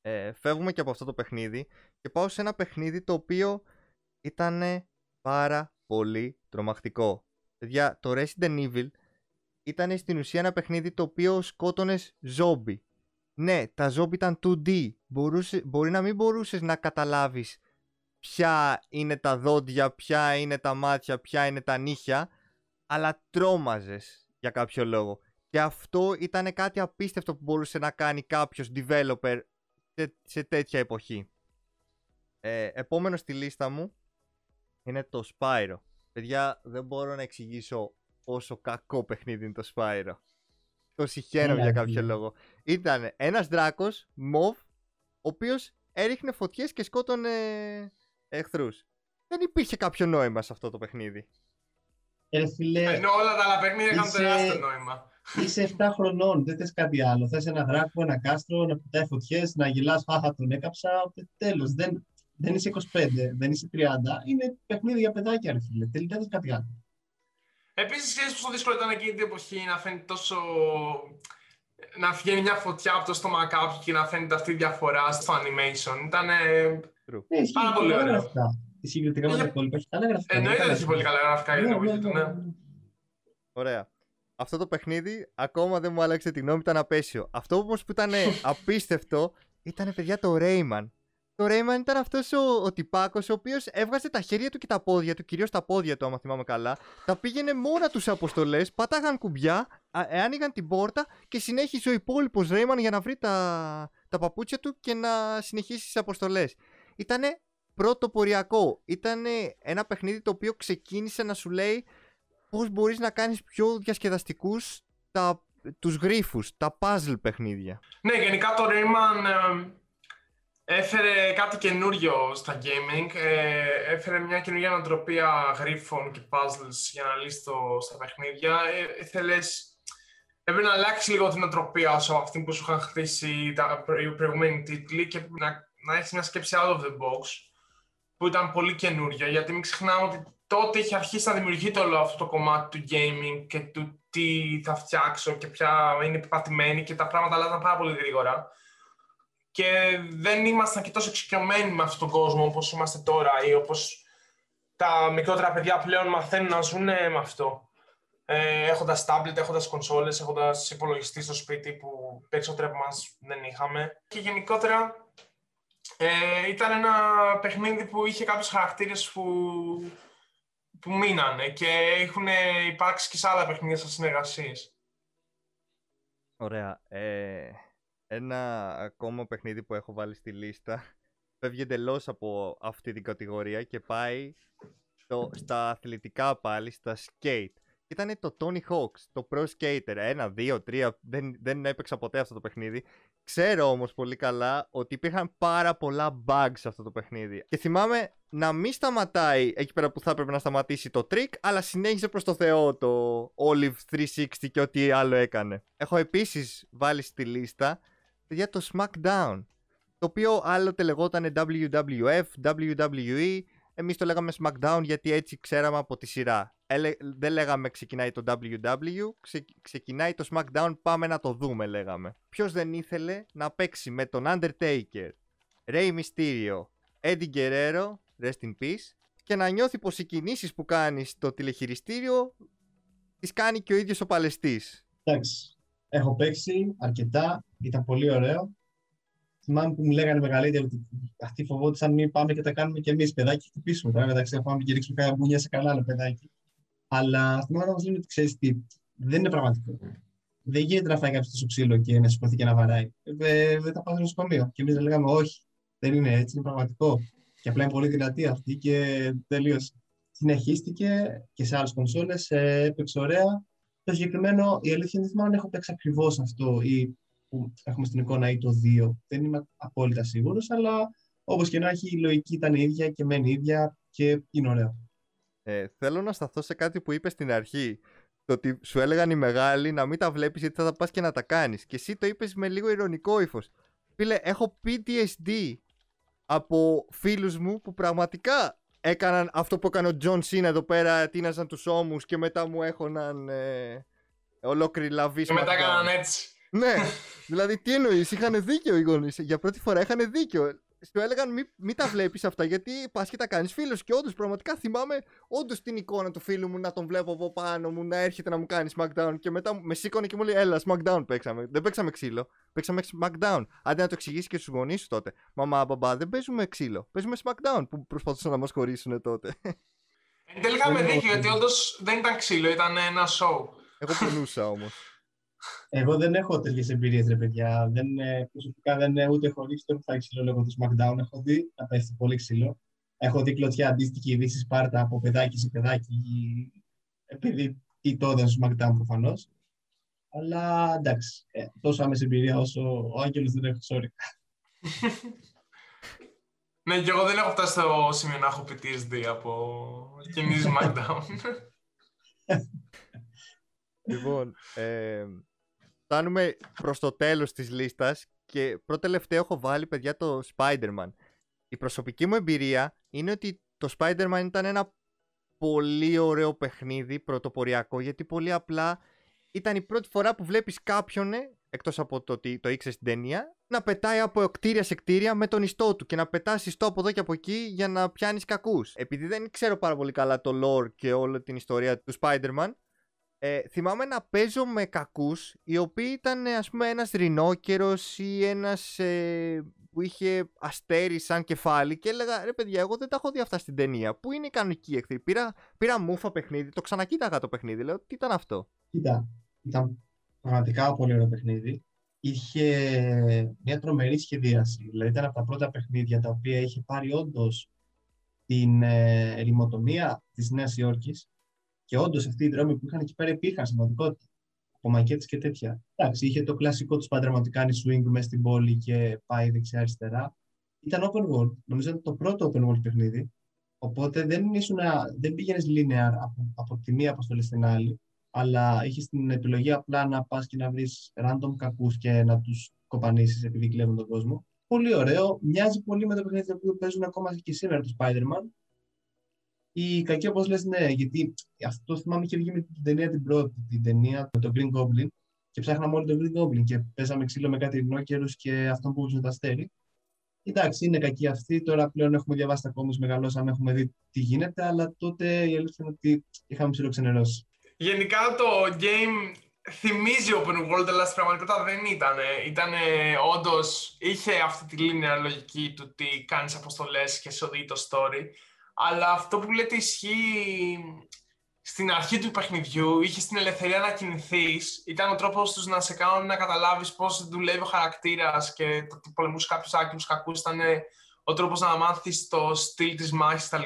Ε, φεύγουμε και από αυτό το παιχνίδι και πάω σε ένα παιχνίδι το οποίο ήταν πάρα πολύ τρομακτικό. Παιδιά, το Resident Evil ήταν στην ουσία ένα παιχνίδι το οποίο σκότωνες ζόμπι. Ναι, τα ζόμπι ήταν 2D. Μπορούσε, μπορεί να μην μπορούσες να καταλάβεις ποια είναι τα δόντια, ποια είναι τα μάτια, ποια είναι τα νύχια, αλλά τρόμαζες για κάποιο λόγο. Και αυτό ήταν κάτι απίστευτο που μπορούσε να κάνει κάποιος developer σε, σε τέτοια εποχή. Ε, επόμενο στη λίστα μου είναι το Spyro. Παιδιά, δεν μπορώ να εξηγήσω πόσο κακό παιχνίδι είναι το Spyro. Το συχαίνω για κάποιο λόγο. Ήταν ένας δράκος, μοβ, ο οποίος έριχνε φωτιές και σκότωνε εχθρούς. Δεν υπήρχε κάποιο νόημα σε αυτό το παιχνίδι. Ε, φίλε, Ενώ όλα τα άλλα παιχνίδια είχαν Είσαι- τεράστιο νόημα. είσαι 7 χρονών, δεν θες κάτι άλλο. Θες ένα δράκο, ένα κάστρο, να πετάει φωτιές, να γελάς, χάχα τον έκαψα. Τέλος, δεν, δεν είσαι 25, δεν είσαι 30. Είναι παιχνίδι για παιδάκια, ρε φίλε. Τελικά δεν θες κάτι άλλο. Επίσης, ξέρεις πόσο δύσκολο ήταν εκείνη την εποχή να φαίνεται τόσο. να βγαίνει μια φωτιά από το στόμα κάποιου και να φαίνεται αυτή η διαφορά στο animation. Ήταν. Ναι, ισχύει Πάρα και πολύ καλά ωραίο. γραφικά. Συγκριτικά με τα Είχε- υπόλοιπα, έχει καλά γραφικά. Εννοείται καλά ότι έχει πολύ καλά γραφικά για την Ναι, εποχή ναι, του, ναι, ναι. ναι. Ωραία. Αυτό το παιχνίδι ακόμα δεν μου άλλαξε τη γνώμη, ήταν απέσιο. Αυτό όμως που ήταν απίστευτο ήταν παιδιά το Rayman. Το Rayman ήταν αυτός ο, ο τυπάκος ο οποίος έβγαζε τα χέρια του και τα πόδια του, κυρίως τα πόδια του άμα θυμάμαι καλά, τα πήγαινε μόνα τους σε αποστολές, πάταγαν κουμπιά, α- ε, άνοιγαν την πόρτα και συνέχισε ο υπόλοιπος Rayman για να βρει τα, τα παπούτσια του και να συνεχίσει τις αποστολές. Ήτανε πρωτοποριακό. Ήταν ένα παιχνίδι το οποίο ξεκίνησε να σου λέει πώς μπορείς να κάνεις πιο διασκεδαστικούς τα, τους γρίφους, τα puzzle παιχνίδια. Ναι, γενικά το Rayman ε, έφερε κάτι καινούριο στα gaming. Ε, έφερε μια καινούργια νοοτροπία γρίφων και puzzles για να λύσει το, στα παιχνίδια. Ε, ήθελες... Έπρεπε να αλλάξει λίγο την νοοτροπία όσο αυτή που σου είχαν χτίσει τα προ- οι προηγούμενοι τίτλοι και να, να έχεις μια σκέψη out of the box που ήταν πολύ καινούρια. Γιατί μην ξεχνάμε ότι τότε είχε αρχίσει να δημιουργείται όλο αυτό το κομμάτι του gaming και του τι θα φτιάξω και ποια είναι πατημένη και τα πράγματα αλλάζαν πάρα πολύ γρήγορα. Και δεν ήμασταν και τόσο εξοικειωμένοι με αυτόν τον κόσμο όπως είμαστε τώρα ή όπως τα μικρότερα παιδιά πλέον μαθαίνουν να ζουν με αυτό. Ε, έχοντας tablet, έχοντας κονσόλες, έχοντας υπολογιστή στο σπίτι που περισσότεροι από εμάς δεν είχαμε. Και γενικότερα ε, ήταν ένα παιχνίδι που είχε κάποιους χαρακτήρες που, που μείνανε και έχουν υπάρξει και σε άλλα παιχνίδια σαν συνεργασίες. Ωραία. Ε, ένα ακόμα παιχνίδι που έχω βάλει στη λίστα φεύγει εντελώς από αυτή την κατηγορία και πάει στο, στα αθλητικά πάλι, στα skate. Ήταν το Tony Hawk's, το Pro Skater. Ένα, δύο, τρία. Δεν, δεν έπαιξα ποτέ αυτό το παιχνίδι. Ξέρω όμως πολύ καλά ότι υπήρχαν πάρα πολλά bugs σε αυτό το παιχνίδι. Και θυμάμαι να μην σταματάει εκεί πέρα που θα έπρεπε να σταματήσει το trick, αλλά συνέχισε προς το Θεό το Olive 360 και ό,τι άλλο έκανε. Έχω επίσης βάλει στη λίστα για το SmackDown, το οποίο άλλοτε λεγόταν WWF, WWE, εμείς το λέγαμε SmackDown γιατί έτσι ξέραμε από τη σειρά. Έλε- δεν λέγαμε ξεκινάει το WW, ξε- ξεκινάει το SmackDown, πάμε να το δούμε λέγαμε. Ποιος δεν ήθελε να παίξει με τον Undertaker, Rey Mysterio, Eddie Guerrero, rest in peace, και να νιώθει πως οι κινήσεις που κάνει στο τηλεχειριστήριο τις κάνει και ο ίδιος ο παλαιστής. Εντάξει. Έχω παίξει αρκετά, ήταν πολύ ωραίο. Θυμάμαι που μου λέγανε μεγαλύτεροι ότι αυτοί φοβόντουσαν μην πάμε και τα κάνουμε κι εμείς παιδάκι και χτυπήσουμε. Τώρα μεταξύ να πάμε και ρίξουμε κάποια μπουνιά σε κανένα άλλο παιδάκι. Αλλά θυμάμαι να μας λένε ότι ξέρεις τι, δεν είναι πραγματικό. Δεν γίνεται να φάει κάποιος τόσο ξύλο και να σηκωθεί και να βαράει. Ε, δεν τα πάει στο νοσοκομείο. Και εμείς δεν λέγαμε όχι, δεν είναι έτσι, είναι πραγματικό. Και απλά είναι πολύ δυνατή αυτή και τελείωσε. Συνεχίστηκε και σε άλλες κονσόλες, έπαιξε ωραία. Το συγκεκριμένο, η αλήθεια δεν θυμάμαι αν έχω παίξει ακριβώς αυτό ή που έχουμε στην εικόνα ή το 2. Δεν είμαι απόλυτα σίγουρος, αλλά όπως και να έχει, η λογική ήταν η ίδια και μένει η ίδια και είναι ωραίο. Ε, θέλω να σταθώ σε κάτι που είπες στην αρχή. Το ότι σου έλεγαν οι μεγάλοι να μην τα βλέπεις γιατί θα τα πας και να τα κάνεις. Και εσύ το είπες με λίγο ηρωνικό ύφος. Φίλε, έχω PTSD από φίλους μου που πραγματικά έκαναν αυτό που έκανε ο Τζον Σίνα εδώ πέρα, τίναζαν τους ώμους και μετά μου έχωναν ε, ολόκληρη λαβή Και μετά έκαναν έτσι. Ναι, δηλαδή τι εννοείς, είχαν δίκιο οι γονείς. Για πρώτη φορά είχαν δίκιο. Σου έλεγαν μην μη τα βλέπεις αυτά γιατί πας και τα κάνεις, φίλε. Και όντως πραγματικά θυμάμαι όντως την εικόνα του φίλου μου να τον βλέπω από πάνω μου να έρχεται να μου κάνει SmackDown. Και μετά με σήκωνε και μου λέει Έλα, SmackDown παίξαμε. Δεν παίξαμε ξύλο. Παίξαμε SmackDown. Αντί να το εξηγήσεις και στους γονείς σου τότε. Μαμά, μπαμπά, δεν παίζουμε ξύλο. Παίζουμε SmackDown που προσπαθούσαν να μας χωρίσουν τότε. Εν τέλει είχαμε δίκιο γιατί όντως δεν ήταν ξύλο, ήταν ένα show. Εγώ πονούσα όμως. Εγώ δεν έχω τέτοιες εμπειρίες, ρε παιδιά. Δεν, ε, προσωπικά δεν είναι ούτε έχω ρίξει ούτε έχω φάει ξύλο λόγω του SmackDown. Έχω δει να πέφτει πολύ ξύλο. Έχω δει κλωτιά αντίστοιχη ειδήσει Σπάρτα από παιδάκι σε παιδάκι, επειδή ή τότε στο SmackDown προφανώς. Αλλά εντάξει, ε, τόσο άμεση εμπειρία όσο ο Άγγελος δεν έχω, sorry. ναι, και εγώ δεν έχω φτάσει στο σημείο να έχω PTSD από κινήσει SmackDown. λοιπόν, ε, φτάνουμε προς το τέλος της λίστας και πρώτο τελευταίο έχω βάλει παιδιά το Spider-Man. Η προσωπική μου εμπειρία είναι ότι το Spider-Man ήταν ένα πολύ ωραίο παιχνίδι πρωτοποριακό γιατί πολύ απλά ήταν η πρώτη φορά που βλέπεις κάποιον, εκτός από το ότι το ήξερες στην ταινία, να πετάει από κτίρια σε κτίρια με τον ιστό του και να πετάς ιστό από εδώ και από εκεί για να πιάνεις κακούς. Επειδή δεν ξέρω πάρα πολύ καλά το lore και όλη την ιστορία του Spider-Man, ε, θυμάμαι να παίζω με κακούς οι οποίοι ήταν ας πούμε ένας ρινόκερος ή ένας ε, που είχε αστέρι σαν κεφάλι και έλεγα ρε παιδιά εγώ δεν τα έχω δει αυτά στην ταινία. Πού είναι η κανονική εχθρή; Πήρα, πήρα μούφα παιχνίδι το ξανακοίταγα το παιχνίδι. Λέω τι ήταν αυτό; Κοίτα, ήταν πραγματικά πολύ ωραίο παιχνίδι. Είχε μια τρομερή σχεδίαση. Δηλαδή ήταν από τα πρώτα παιχνίδια τα οποία είχε πάρει όντως την ε, ρημοτομία της Νέας Υόρκης και όντως αυτοί οι δρόμοι που είχαν εκεί πέρα υπήρχαν στην πραγματικότητα. Από μακέτες και τέτοια. Εντάξει, είχε το κλασικό τους πάντα να κάνει swing μέσα στην πόλη και πάει δεξιά-αριστερά. Ήταν open world. Νομίζω ήταν το πρώτο open world παιχνίδι. Οπότε δεν, δεν πήγαινες linear από, από τη μία αποστολή στην άλλη, αλλά είχες την επιλογή απλά να πας και να βρεις random κακούς και να τους κοπανίσεις επειδή κλέβουν τον κόσμο. Πολύ ωραίο. Μοιάζει πολύ με το παιχνίδι που παίζουν ακόμα και σήμερα του Spider-Man. Η κακή, όπως λες, ναι, γιατί αυτό το θυμάμαι είχε βγει με την ταινία την πρώτη, την ταινία με τον Green Goblin. Και ψάχναμε όλοι τον Green Goblin και παίζαμε ξύλο με κάτι ρινόκερου και αυτόν που βούσε τα αστέρι. Εντάξει, είναι κακή αυτή. Τώρα πλέον έχουμε διαβάσει τα κόμματα, μεγαλώσαμε, έχουμε δει τι γίνεται, αλλά τότε η αλήθεια είναι ότι είχαμε ψηλοξενερώσει. Γενικά το game θυμίζει open world, αλλά στην πραγματικότητα δεν ήταν. Ήταν όντως, είχε αυτή τη linear λογική του τι κάνεις αποστολές και σε οδηγεί το story. Αλλά αυτό που λέτε ισχύει στην αρχή του παιχνιδιού, είχε την ελευθερία να κινηθείς. Ήταν ο τρόπος τους να σε κάνουν να καταλάβεις πώς δουλεύει ο χαρακτήρας και το ότι πολεμούσε κάποιου άκρου κακούς. Ήταν ο τρόπος να μάθεις το στυλ της μάχης κτλ.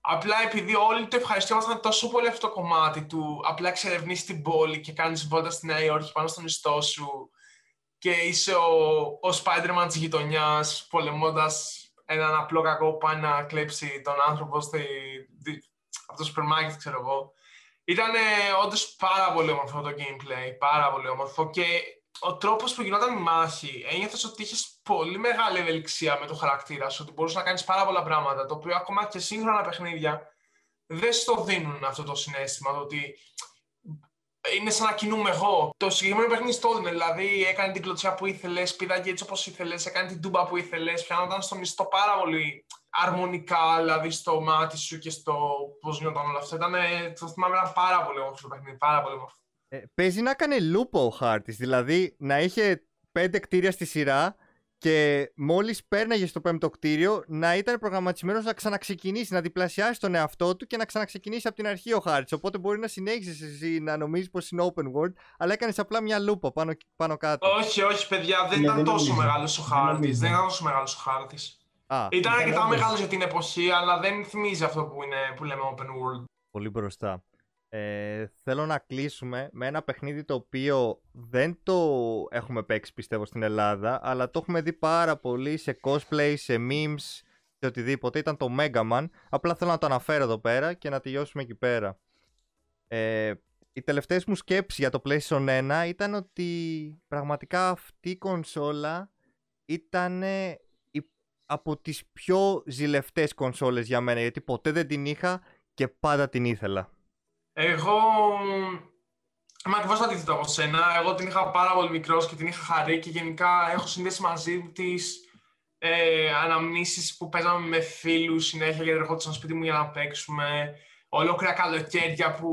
Απλά επειδή όλοι το ευχαριστήμασταν τόσο πολύ αυτό το κομμάτι του, απλά εξερευνήσει την πόλη και κάνεις βόλτα στη Νέα Υόρκη πάνω στον ιστό σου και είσαι ο, ο Spider-Man της γειτονιάς πολεμώντας έναν απλό κακό που πάει να κλέψει τον άνθρωπο στη, από το σούπερ μάρκετ, ξέρω εγώ. Ήταν όντως πάρα πολύ όμορφο το gameplay, πάρα πολύ όμορφο και ο τρόπος που γινόταν η μάχη, ένιωθες ότι είχες πολύ μεγάλη ευελιξία με το χαρακτήρα σου, ότι μπορούσες να κάνεις πάρα πολλά πράγματα, το οποίο ακόμα και σύγχρονα παιχνίδια δεν στο δίνουν αυτό το συνέστημα, το ότι είναι σαν να κινούμε εγώ. Το συγκεκριμένο παιχνίδι στο έδινε. Δηλαδή έκανε την κλωτσιά που ήθελες, πήδαγε έτσι όπως ήθελες, έκανε την τούμπα που ήθελες, πιάνονταν στο μισθό πάρα πολύ αρμονικά, δηλαδή στο μάτι σου και στο πώς γινόταν όλο αυτό. Ήταν, το θυμάμαι ένα πάρα πολύ όμορφο το παιχνίδι. Πάρα πολύ όμορφο. Ε, παίζει να κάνει λούπο ο χάρτης. Δηλαδή να είχε πέντε κτίρια στη σειρά και μόλις πέρναγες στο πέμπτο κτίριο να ήταν προγραμματισμένος να ξαναξεκινήσει, να διπλασιάσει τον εαυτό του και να ξαναξεκινήσει από την αρχή ο χάρτη. Οπότε μπορεί να συνέχισει εσύ να νομίζεις πως είναι open world, αλλά έκανες απλά μια λούπα πάνω, πάνω κάτω. Όχι, όχι, παιδιά, δεν ναι, ήταν τόσο μεγάλος ο χάρτης. Δεν ήταν τόσο μεγάλος ο χάρτης. Ήταν αρκετά μεγάλος για την εποχή, αλλά δεν θυμίζει αυτό που, είναι, που λέμε open world. Πολύ μπροστά. Ε, θέλω να κλείσουμε με ένα παιχνίδι το οποίο δεν το έχουμε παίξει πιστεύω στην Ελλάδα αλλά το έχουμε δει πάρα πολύ σε cosplay, σε memes, σε οτιδήποτε. Ήταν το Mega Man. Απλά θέλω να το αναφέρω εδώ πέρα και να τελειώσουμε εκεί πέρα. Ε, οι τελευταίες μου σκέψεις για το PlayStation 1 ήταν ότι πραγματικά αυτή η κονσόλα ήταν η από τις πιο ζηλευτές κονσόλες για μένα γιατί ποτέ δεν την είχα και πάντα την ήθελα. Εγώ Είμαι ακριβώς το αντίθετο από σένα. Εγώ την είχα πάρα πολύ μικρός και την είχα χαρεί και γενικά έχω συνδέσει μαζί της ε, αναμνήσεις που παίζαμε με φίλους συνέχεια γιατί ερχόντουσαν στο σπίτι μου για να παίξουμε. Ολόκληρα καλοκαίρια που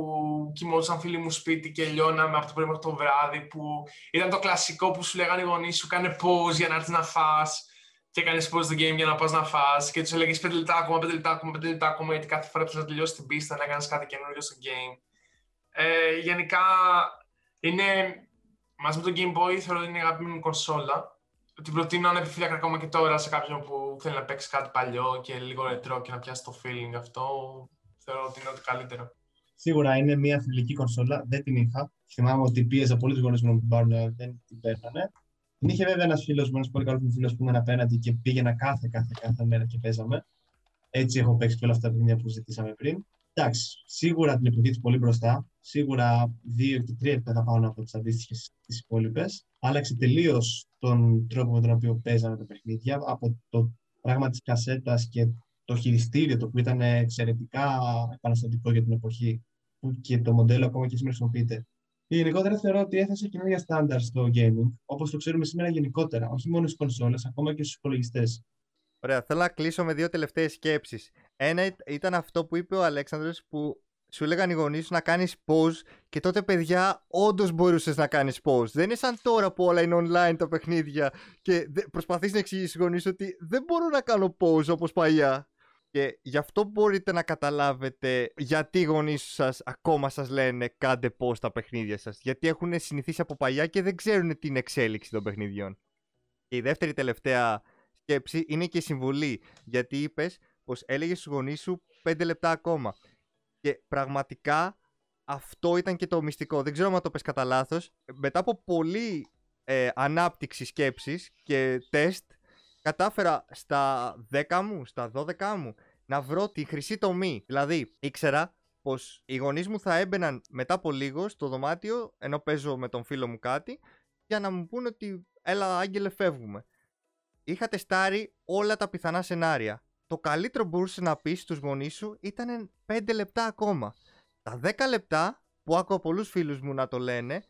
κοιμόντουσαν φίλοι μου σπίτι και λιώναμε από το πρωί μέχρι το βράδυ. Που ήταν το κλασικό που σου λέγανε οι γονείς σου: Κάνε pause για να έρθεις να φά. Και έκανε pause το game για να πας να φά. Και τους έλεγες 5 λεπτά ακόμα, 5 λεπτά ακόμα, 5 λεπτά ακόμα. Γιατί κάθε φορά που να τελειώσει την πίστα να κάνει κάτι καινούριο στο game. Ε, γενικά είναι μαζί με το Game Boy θεωρώ ότι είναι η αγαπημένη μου κονσόλα. Την προτείνω ανεπιφύλακτα ακόμα και τώρα σε κάποιον που θέλει να παίξει κάτι παλιό και λίγο ρετρό και να πιάσει το feeling αυτό. Θεωρώ ότι είναι ό,τι καλύτερο. Σίγουρα είναι μια φιλική κονσόλα. Δεν την είχα. Θυμάμαι ότι πίεζα πολλού γονείς μου να την πάρουν, δεν την παίρνανε. Την είχε βέβαια ένας φίλος μου, ένας πολύ καλός μου φίλος που ήμουν απέναντι και πήγαινα κάθε, κάθε, κάθε μέρα και παίζαμε. Έτσι έχω παίξει και όλα αυτά τα παιχνίδια που ζητήσαμε πριν. Εντάξει, σίγουρα την εποχή της πολύ μπροστά. Σίγουρα δύο και τρία επίπεδα πάνω από τις αντίστοιχες τις υπόλοιπες. Άλλαξε τελείως τον τρόπο με τον οποίο παίζανε τα παιχνίδια. Από το πράγμα της κασέτας και το χειριστήριο, το οποίο ήταν εξαιρετικά επαναστατικό για την εποχή, που και το μοντέλο ακόμα και σήμερα χρησιμοποιείται. Γενικότερα θεωρώ ότι έθεσε καινούργια στάνταρ στο gaming, όπως το ξέρουμε σήμερα γενικότερα, όχι μόνο στις κονσόλες, ακόμα και στους υπολογιστές. Ωραία, θέλω να κλείσω με δύο τελευταίες σκέψεις. Ένα ήταν αυτό που είπε ο Αλέξανδρος που σου έλεγαν οι γονείς σου να κάνεις pause και τότε, παιδιά, όντως μπορούσες να κάνεις pause. Δεν είναι σαν τώρα που όλα είναι online τα παιχνίδια και προσπαθείς να εξηγήσεις στους γονείς ότι δεν μπορώ να κάνω pause όπως παλιά. Και γι' αυτό μπορείτε να καταλάβετε γιατί οι γονείς σας ακόμα σας λένε κάντε pause τα παιχνίδια σας. Γιατί έχουν συνηθίσει από παλιά και δεν ξέρουν την εξέλιξη των παιχνιδιών. Και η δεύτερη τελευταία σκέψη είναι και η συμβουλή. Γιατί είπες πως έλεγες στους γονείς σου 5 λεπτά ακόμα. Και πραγματικά αυτό ήταν και το μυστικό. Δεν ξέρω αν το πες κατά λάθος. Μετά από πολλή ε, ανάπτυξη σκέψης και τεστ, κατάφερα στα 10 μου, στα 12 μου, να βρω τη χρυσή τομή. Δηλαδή, ήξερα πως οι γονείς μου θα έμπαιναν μετά από λίγο στο δωμάτιο, ενώ παίζω με τον φίλο μου κάτι, για να μου πούνε ότι έλα άγγελε φεύγουμε. Είχα τεστάρει όλα τα πιθανά σενάρια το καλύτερο που μπορούσε να πεις στους γονείς σου ήταν 5 λεπτά ακόμα. Τα 10 λεπτά που άκουγα πολλούς φίλους μου να το λένε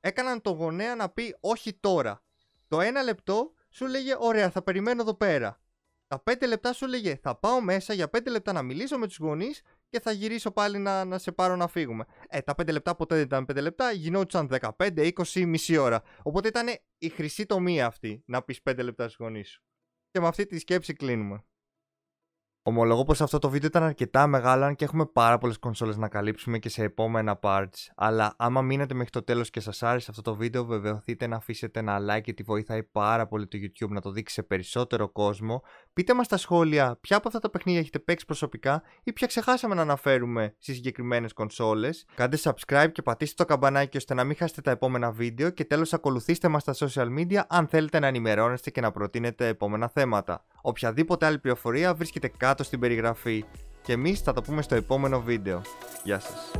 έκαναν το γονέα να πει όχι τώρα. Το 1 λεπτό σου λέγε ωραία θα περιμένω εδώ πέρα. Τα 5 λεπτά σου λέγε θα πάω μέσα για 5 λεπτά να μιλήσω με τους γονείς και θα γυρίσω πάλι να, να σε πάρω να φύγουμε. Ε, τα 5 λεπτά ποτέ δεν ήταν 5 λεπτά, γινόντουσαν 15, 20, μισή ώρα. Οπότε ήταν η χρυσή τομή αυτή να πεις 5 λεπτά στους γονείς σου. Και με αυτή τη σκέψη κλείνουμε. Ομολογώ πως αυτό το βίντεο ήταν αρκετά μεγάλο αν και έχουμε πάρα πολλές κονσόλες να καλύψουμε και σε επόμενα parts. Αλλά άμα μείνετε μέχρι το τέλος και σας άρεσε αυτό το βίντεο βεβαιωθείτε να αφήσετε ένα like γιατί βοηθάει πάρα πολύ το YouTube να το δείξει σε περισσότερο κόσμο. Πείτε μας στα σχόλια ποια από αυτά τα παιχνίδια έχετε παίξει προσωπικά ή ποια ξεχάσαμε να αναφέρουμε στις συγκεκριμένες κονσόλες. Κάντε subscribe και πατήστε το καμπανάκι ώστε να μην χάσετε τα επόμενα βίντεο. Και τέλος ακολουθήστε μας στα social media αν θέλετε να ενημερώνεστε και να προτείνετε επόμενα θέματα. Οποιαδήποτε άλλη πληροφορία βρίσκεται κάτω στην περιγραφή και εμείς θα το πούμε στο επόμενο βίντεο. Γεια σας.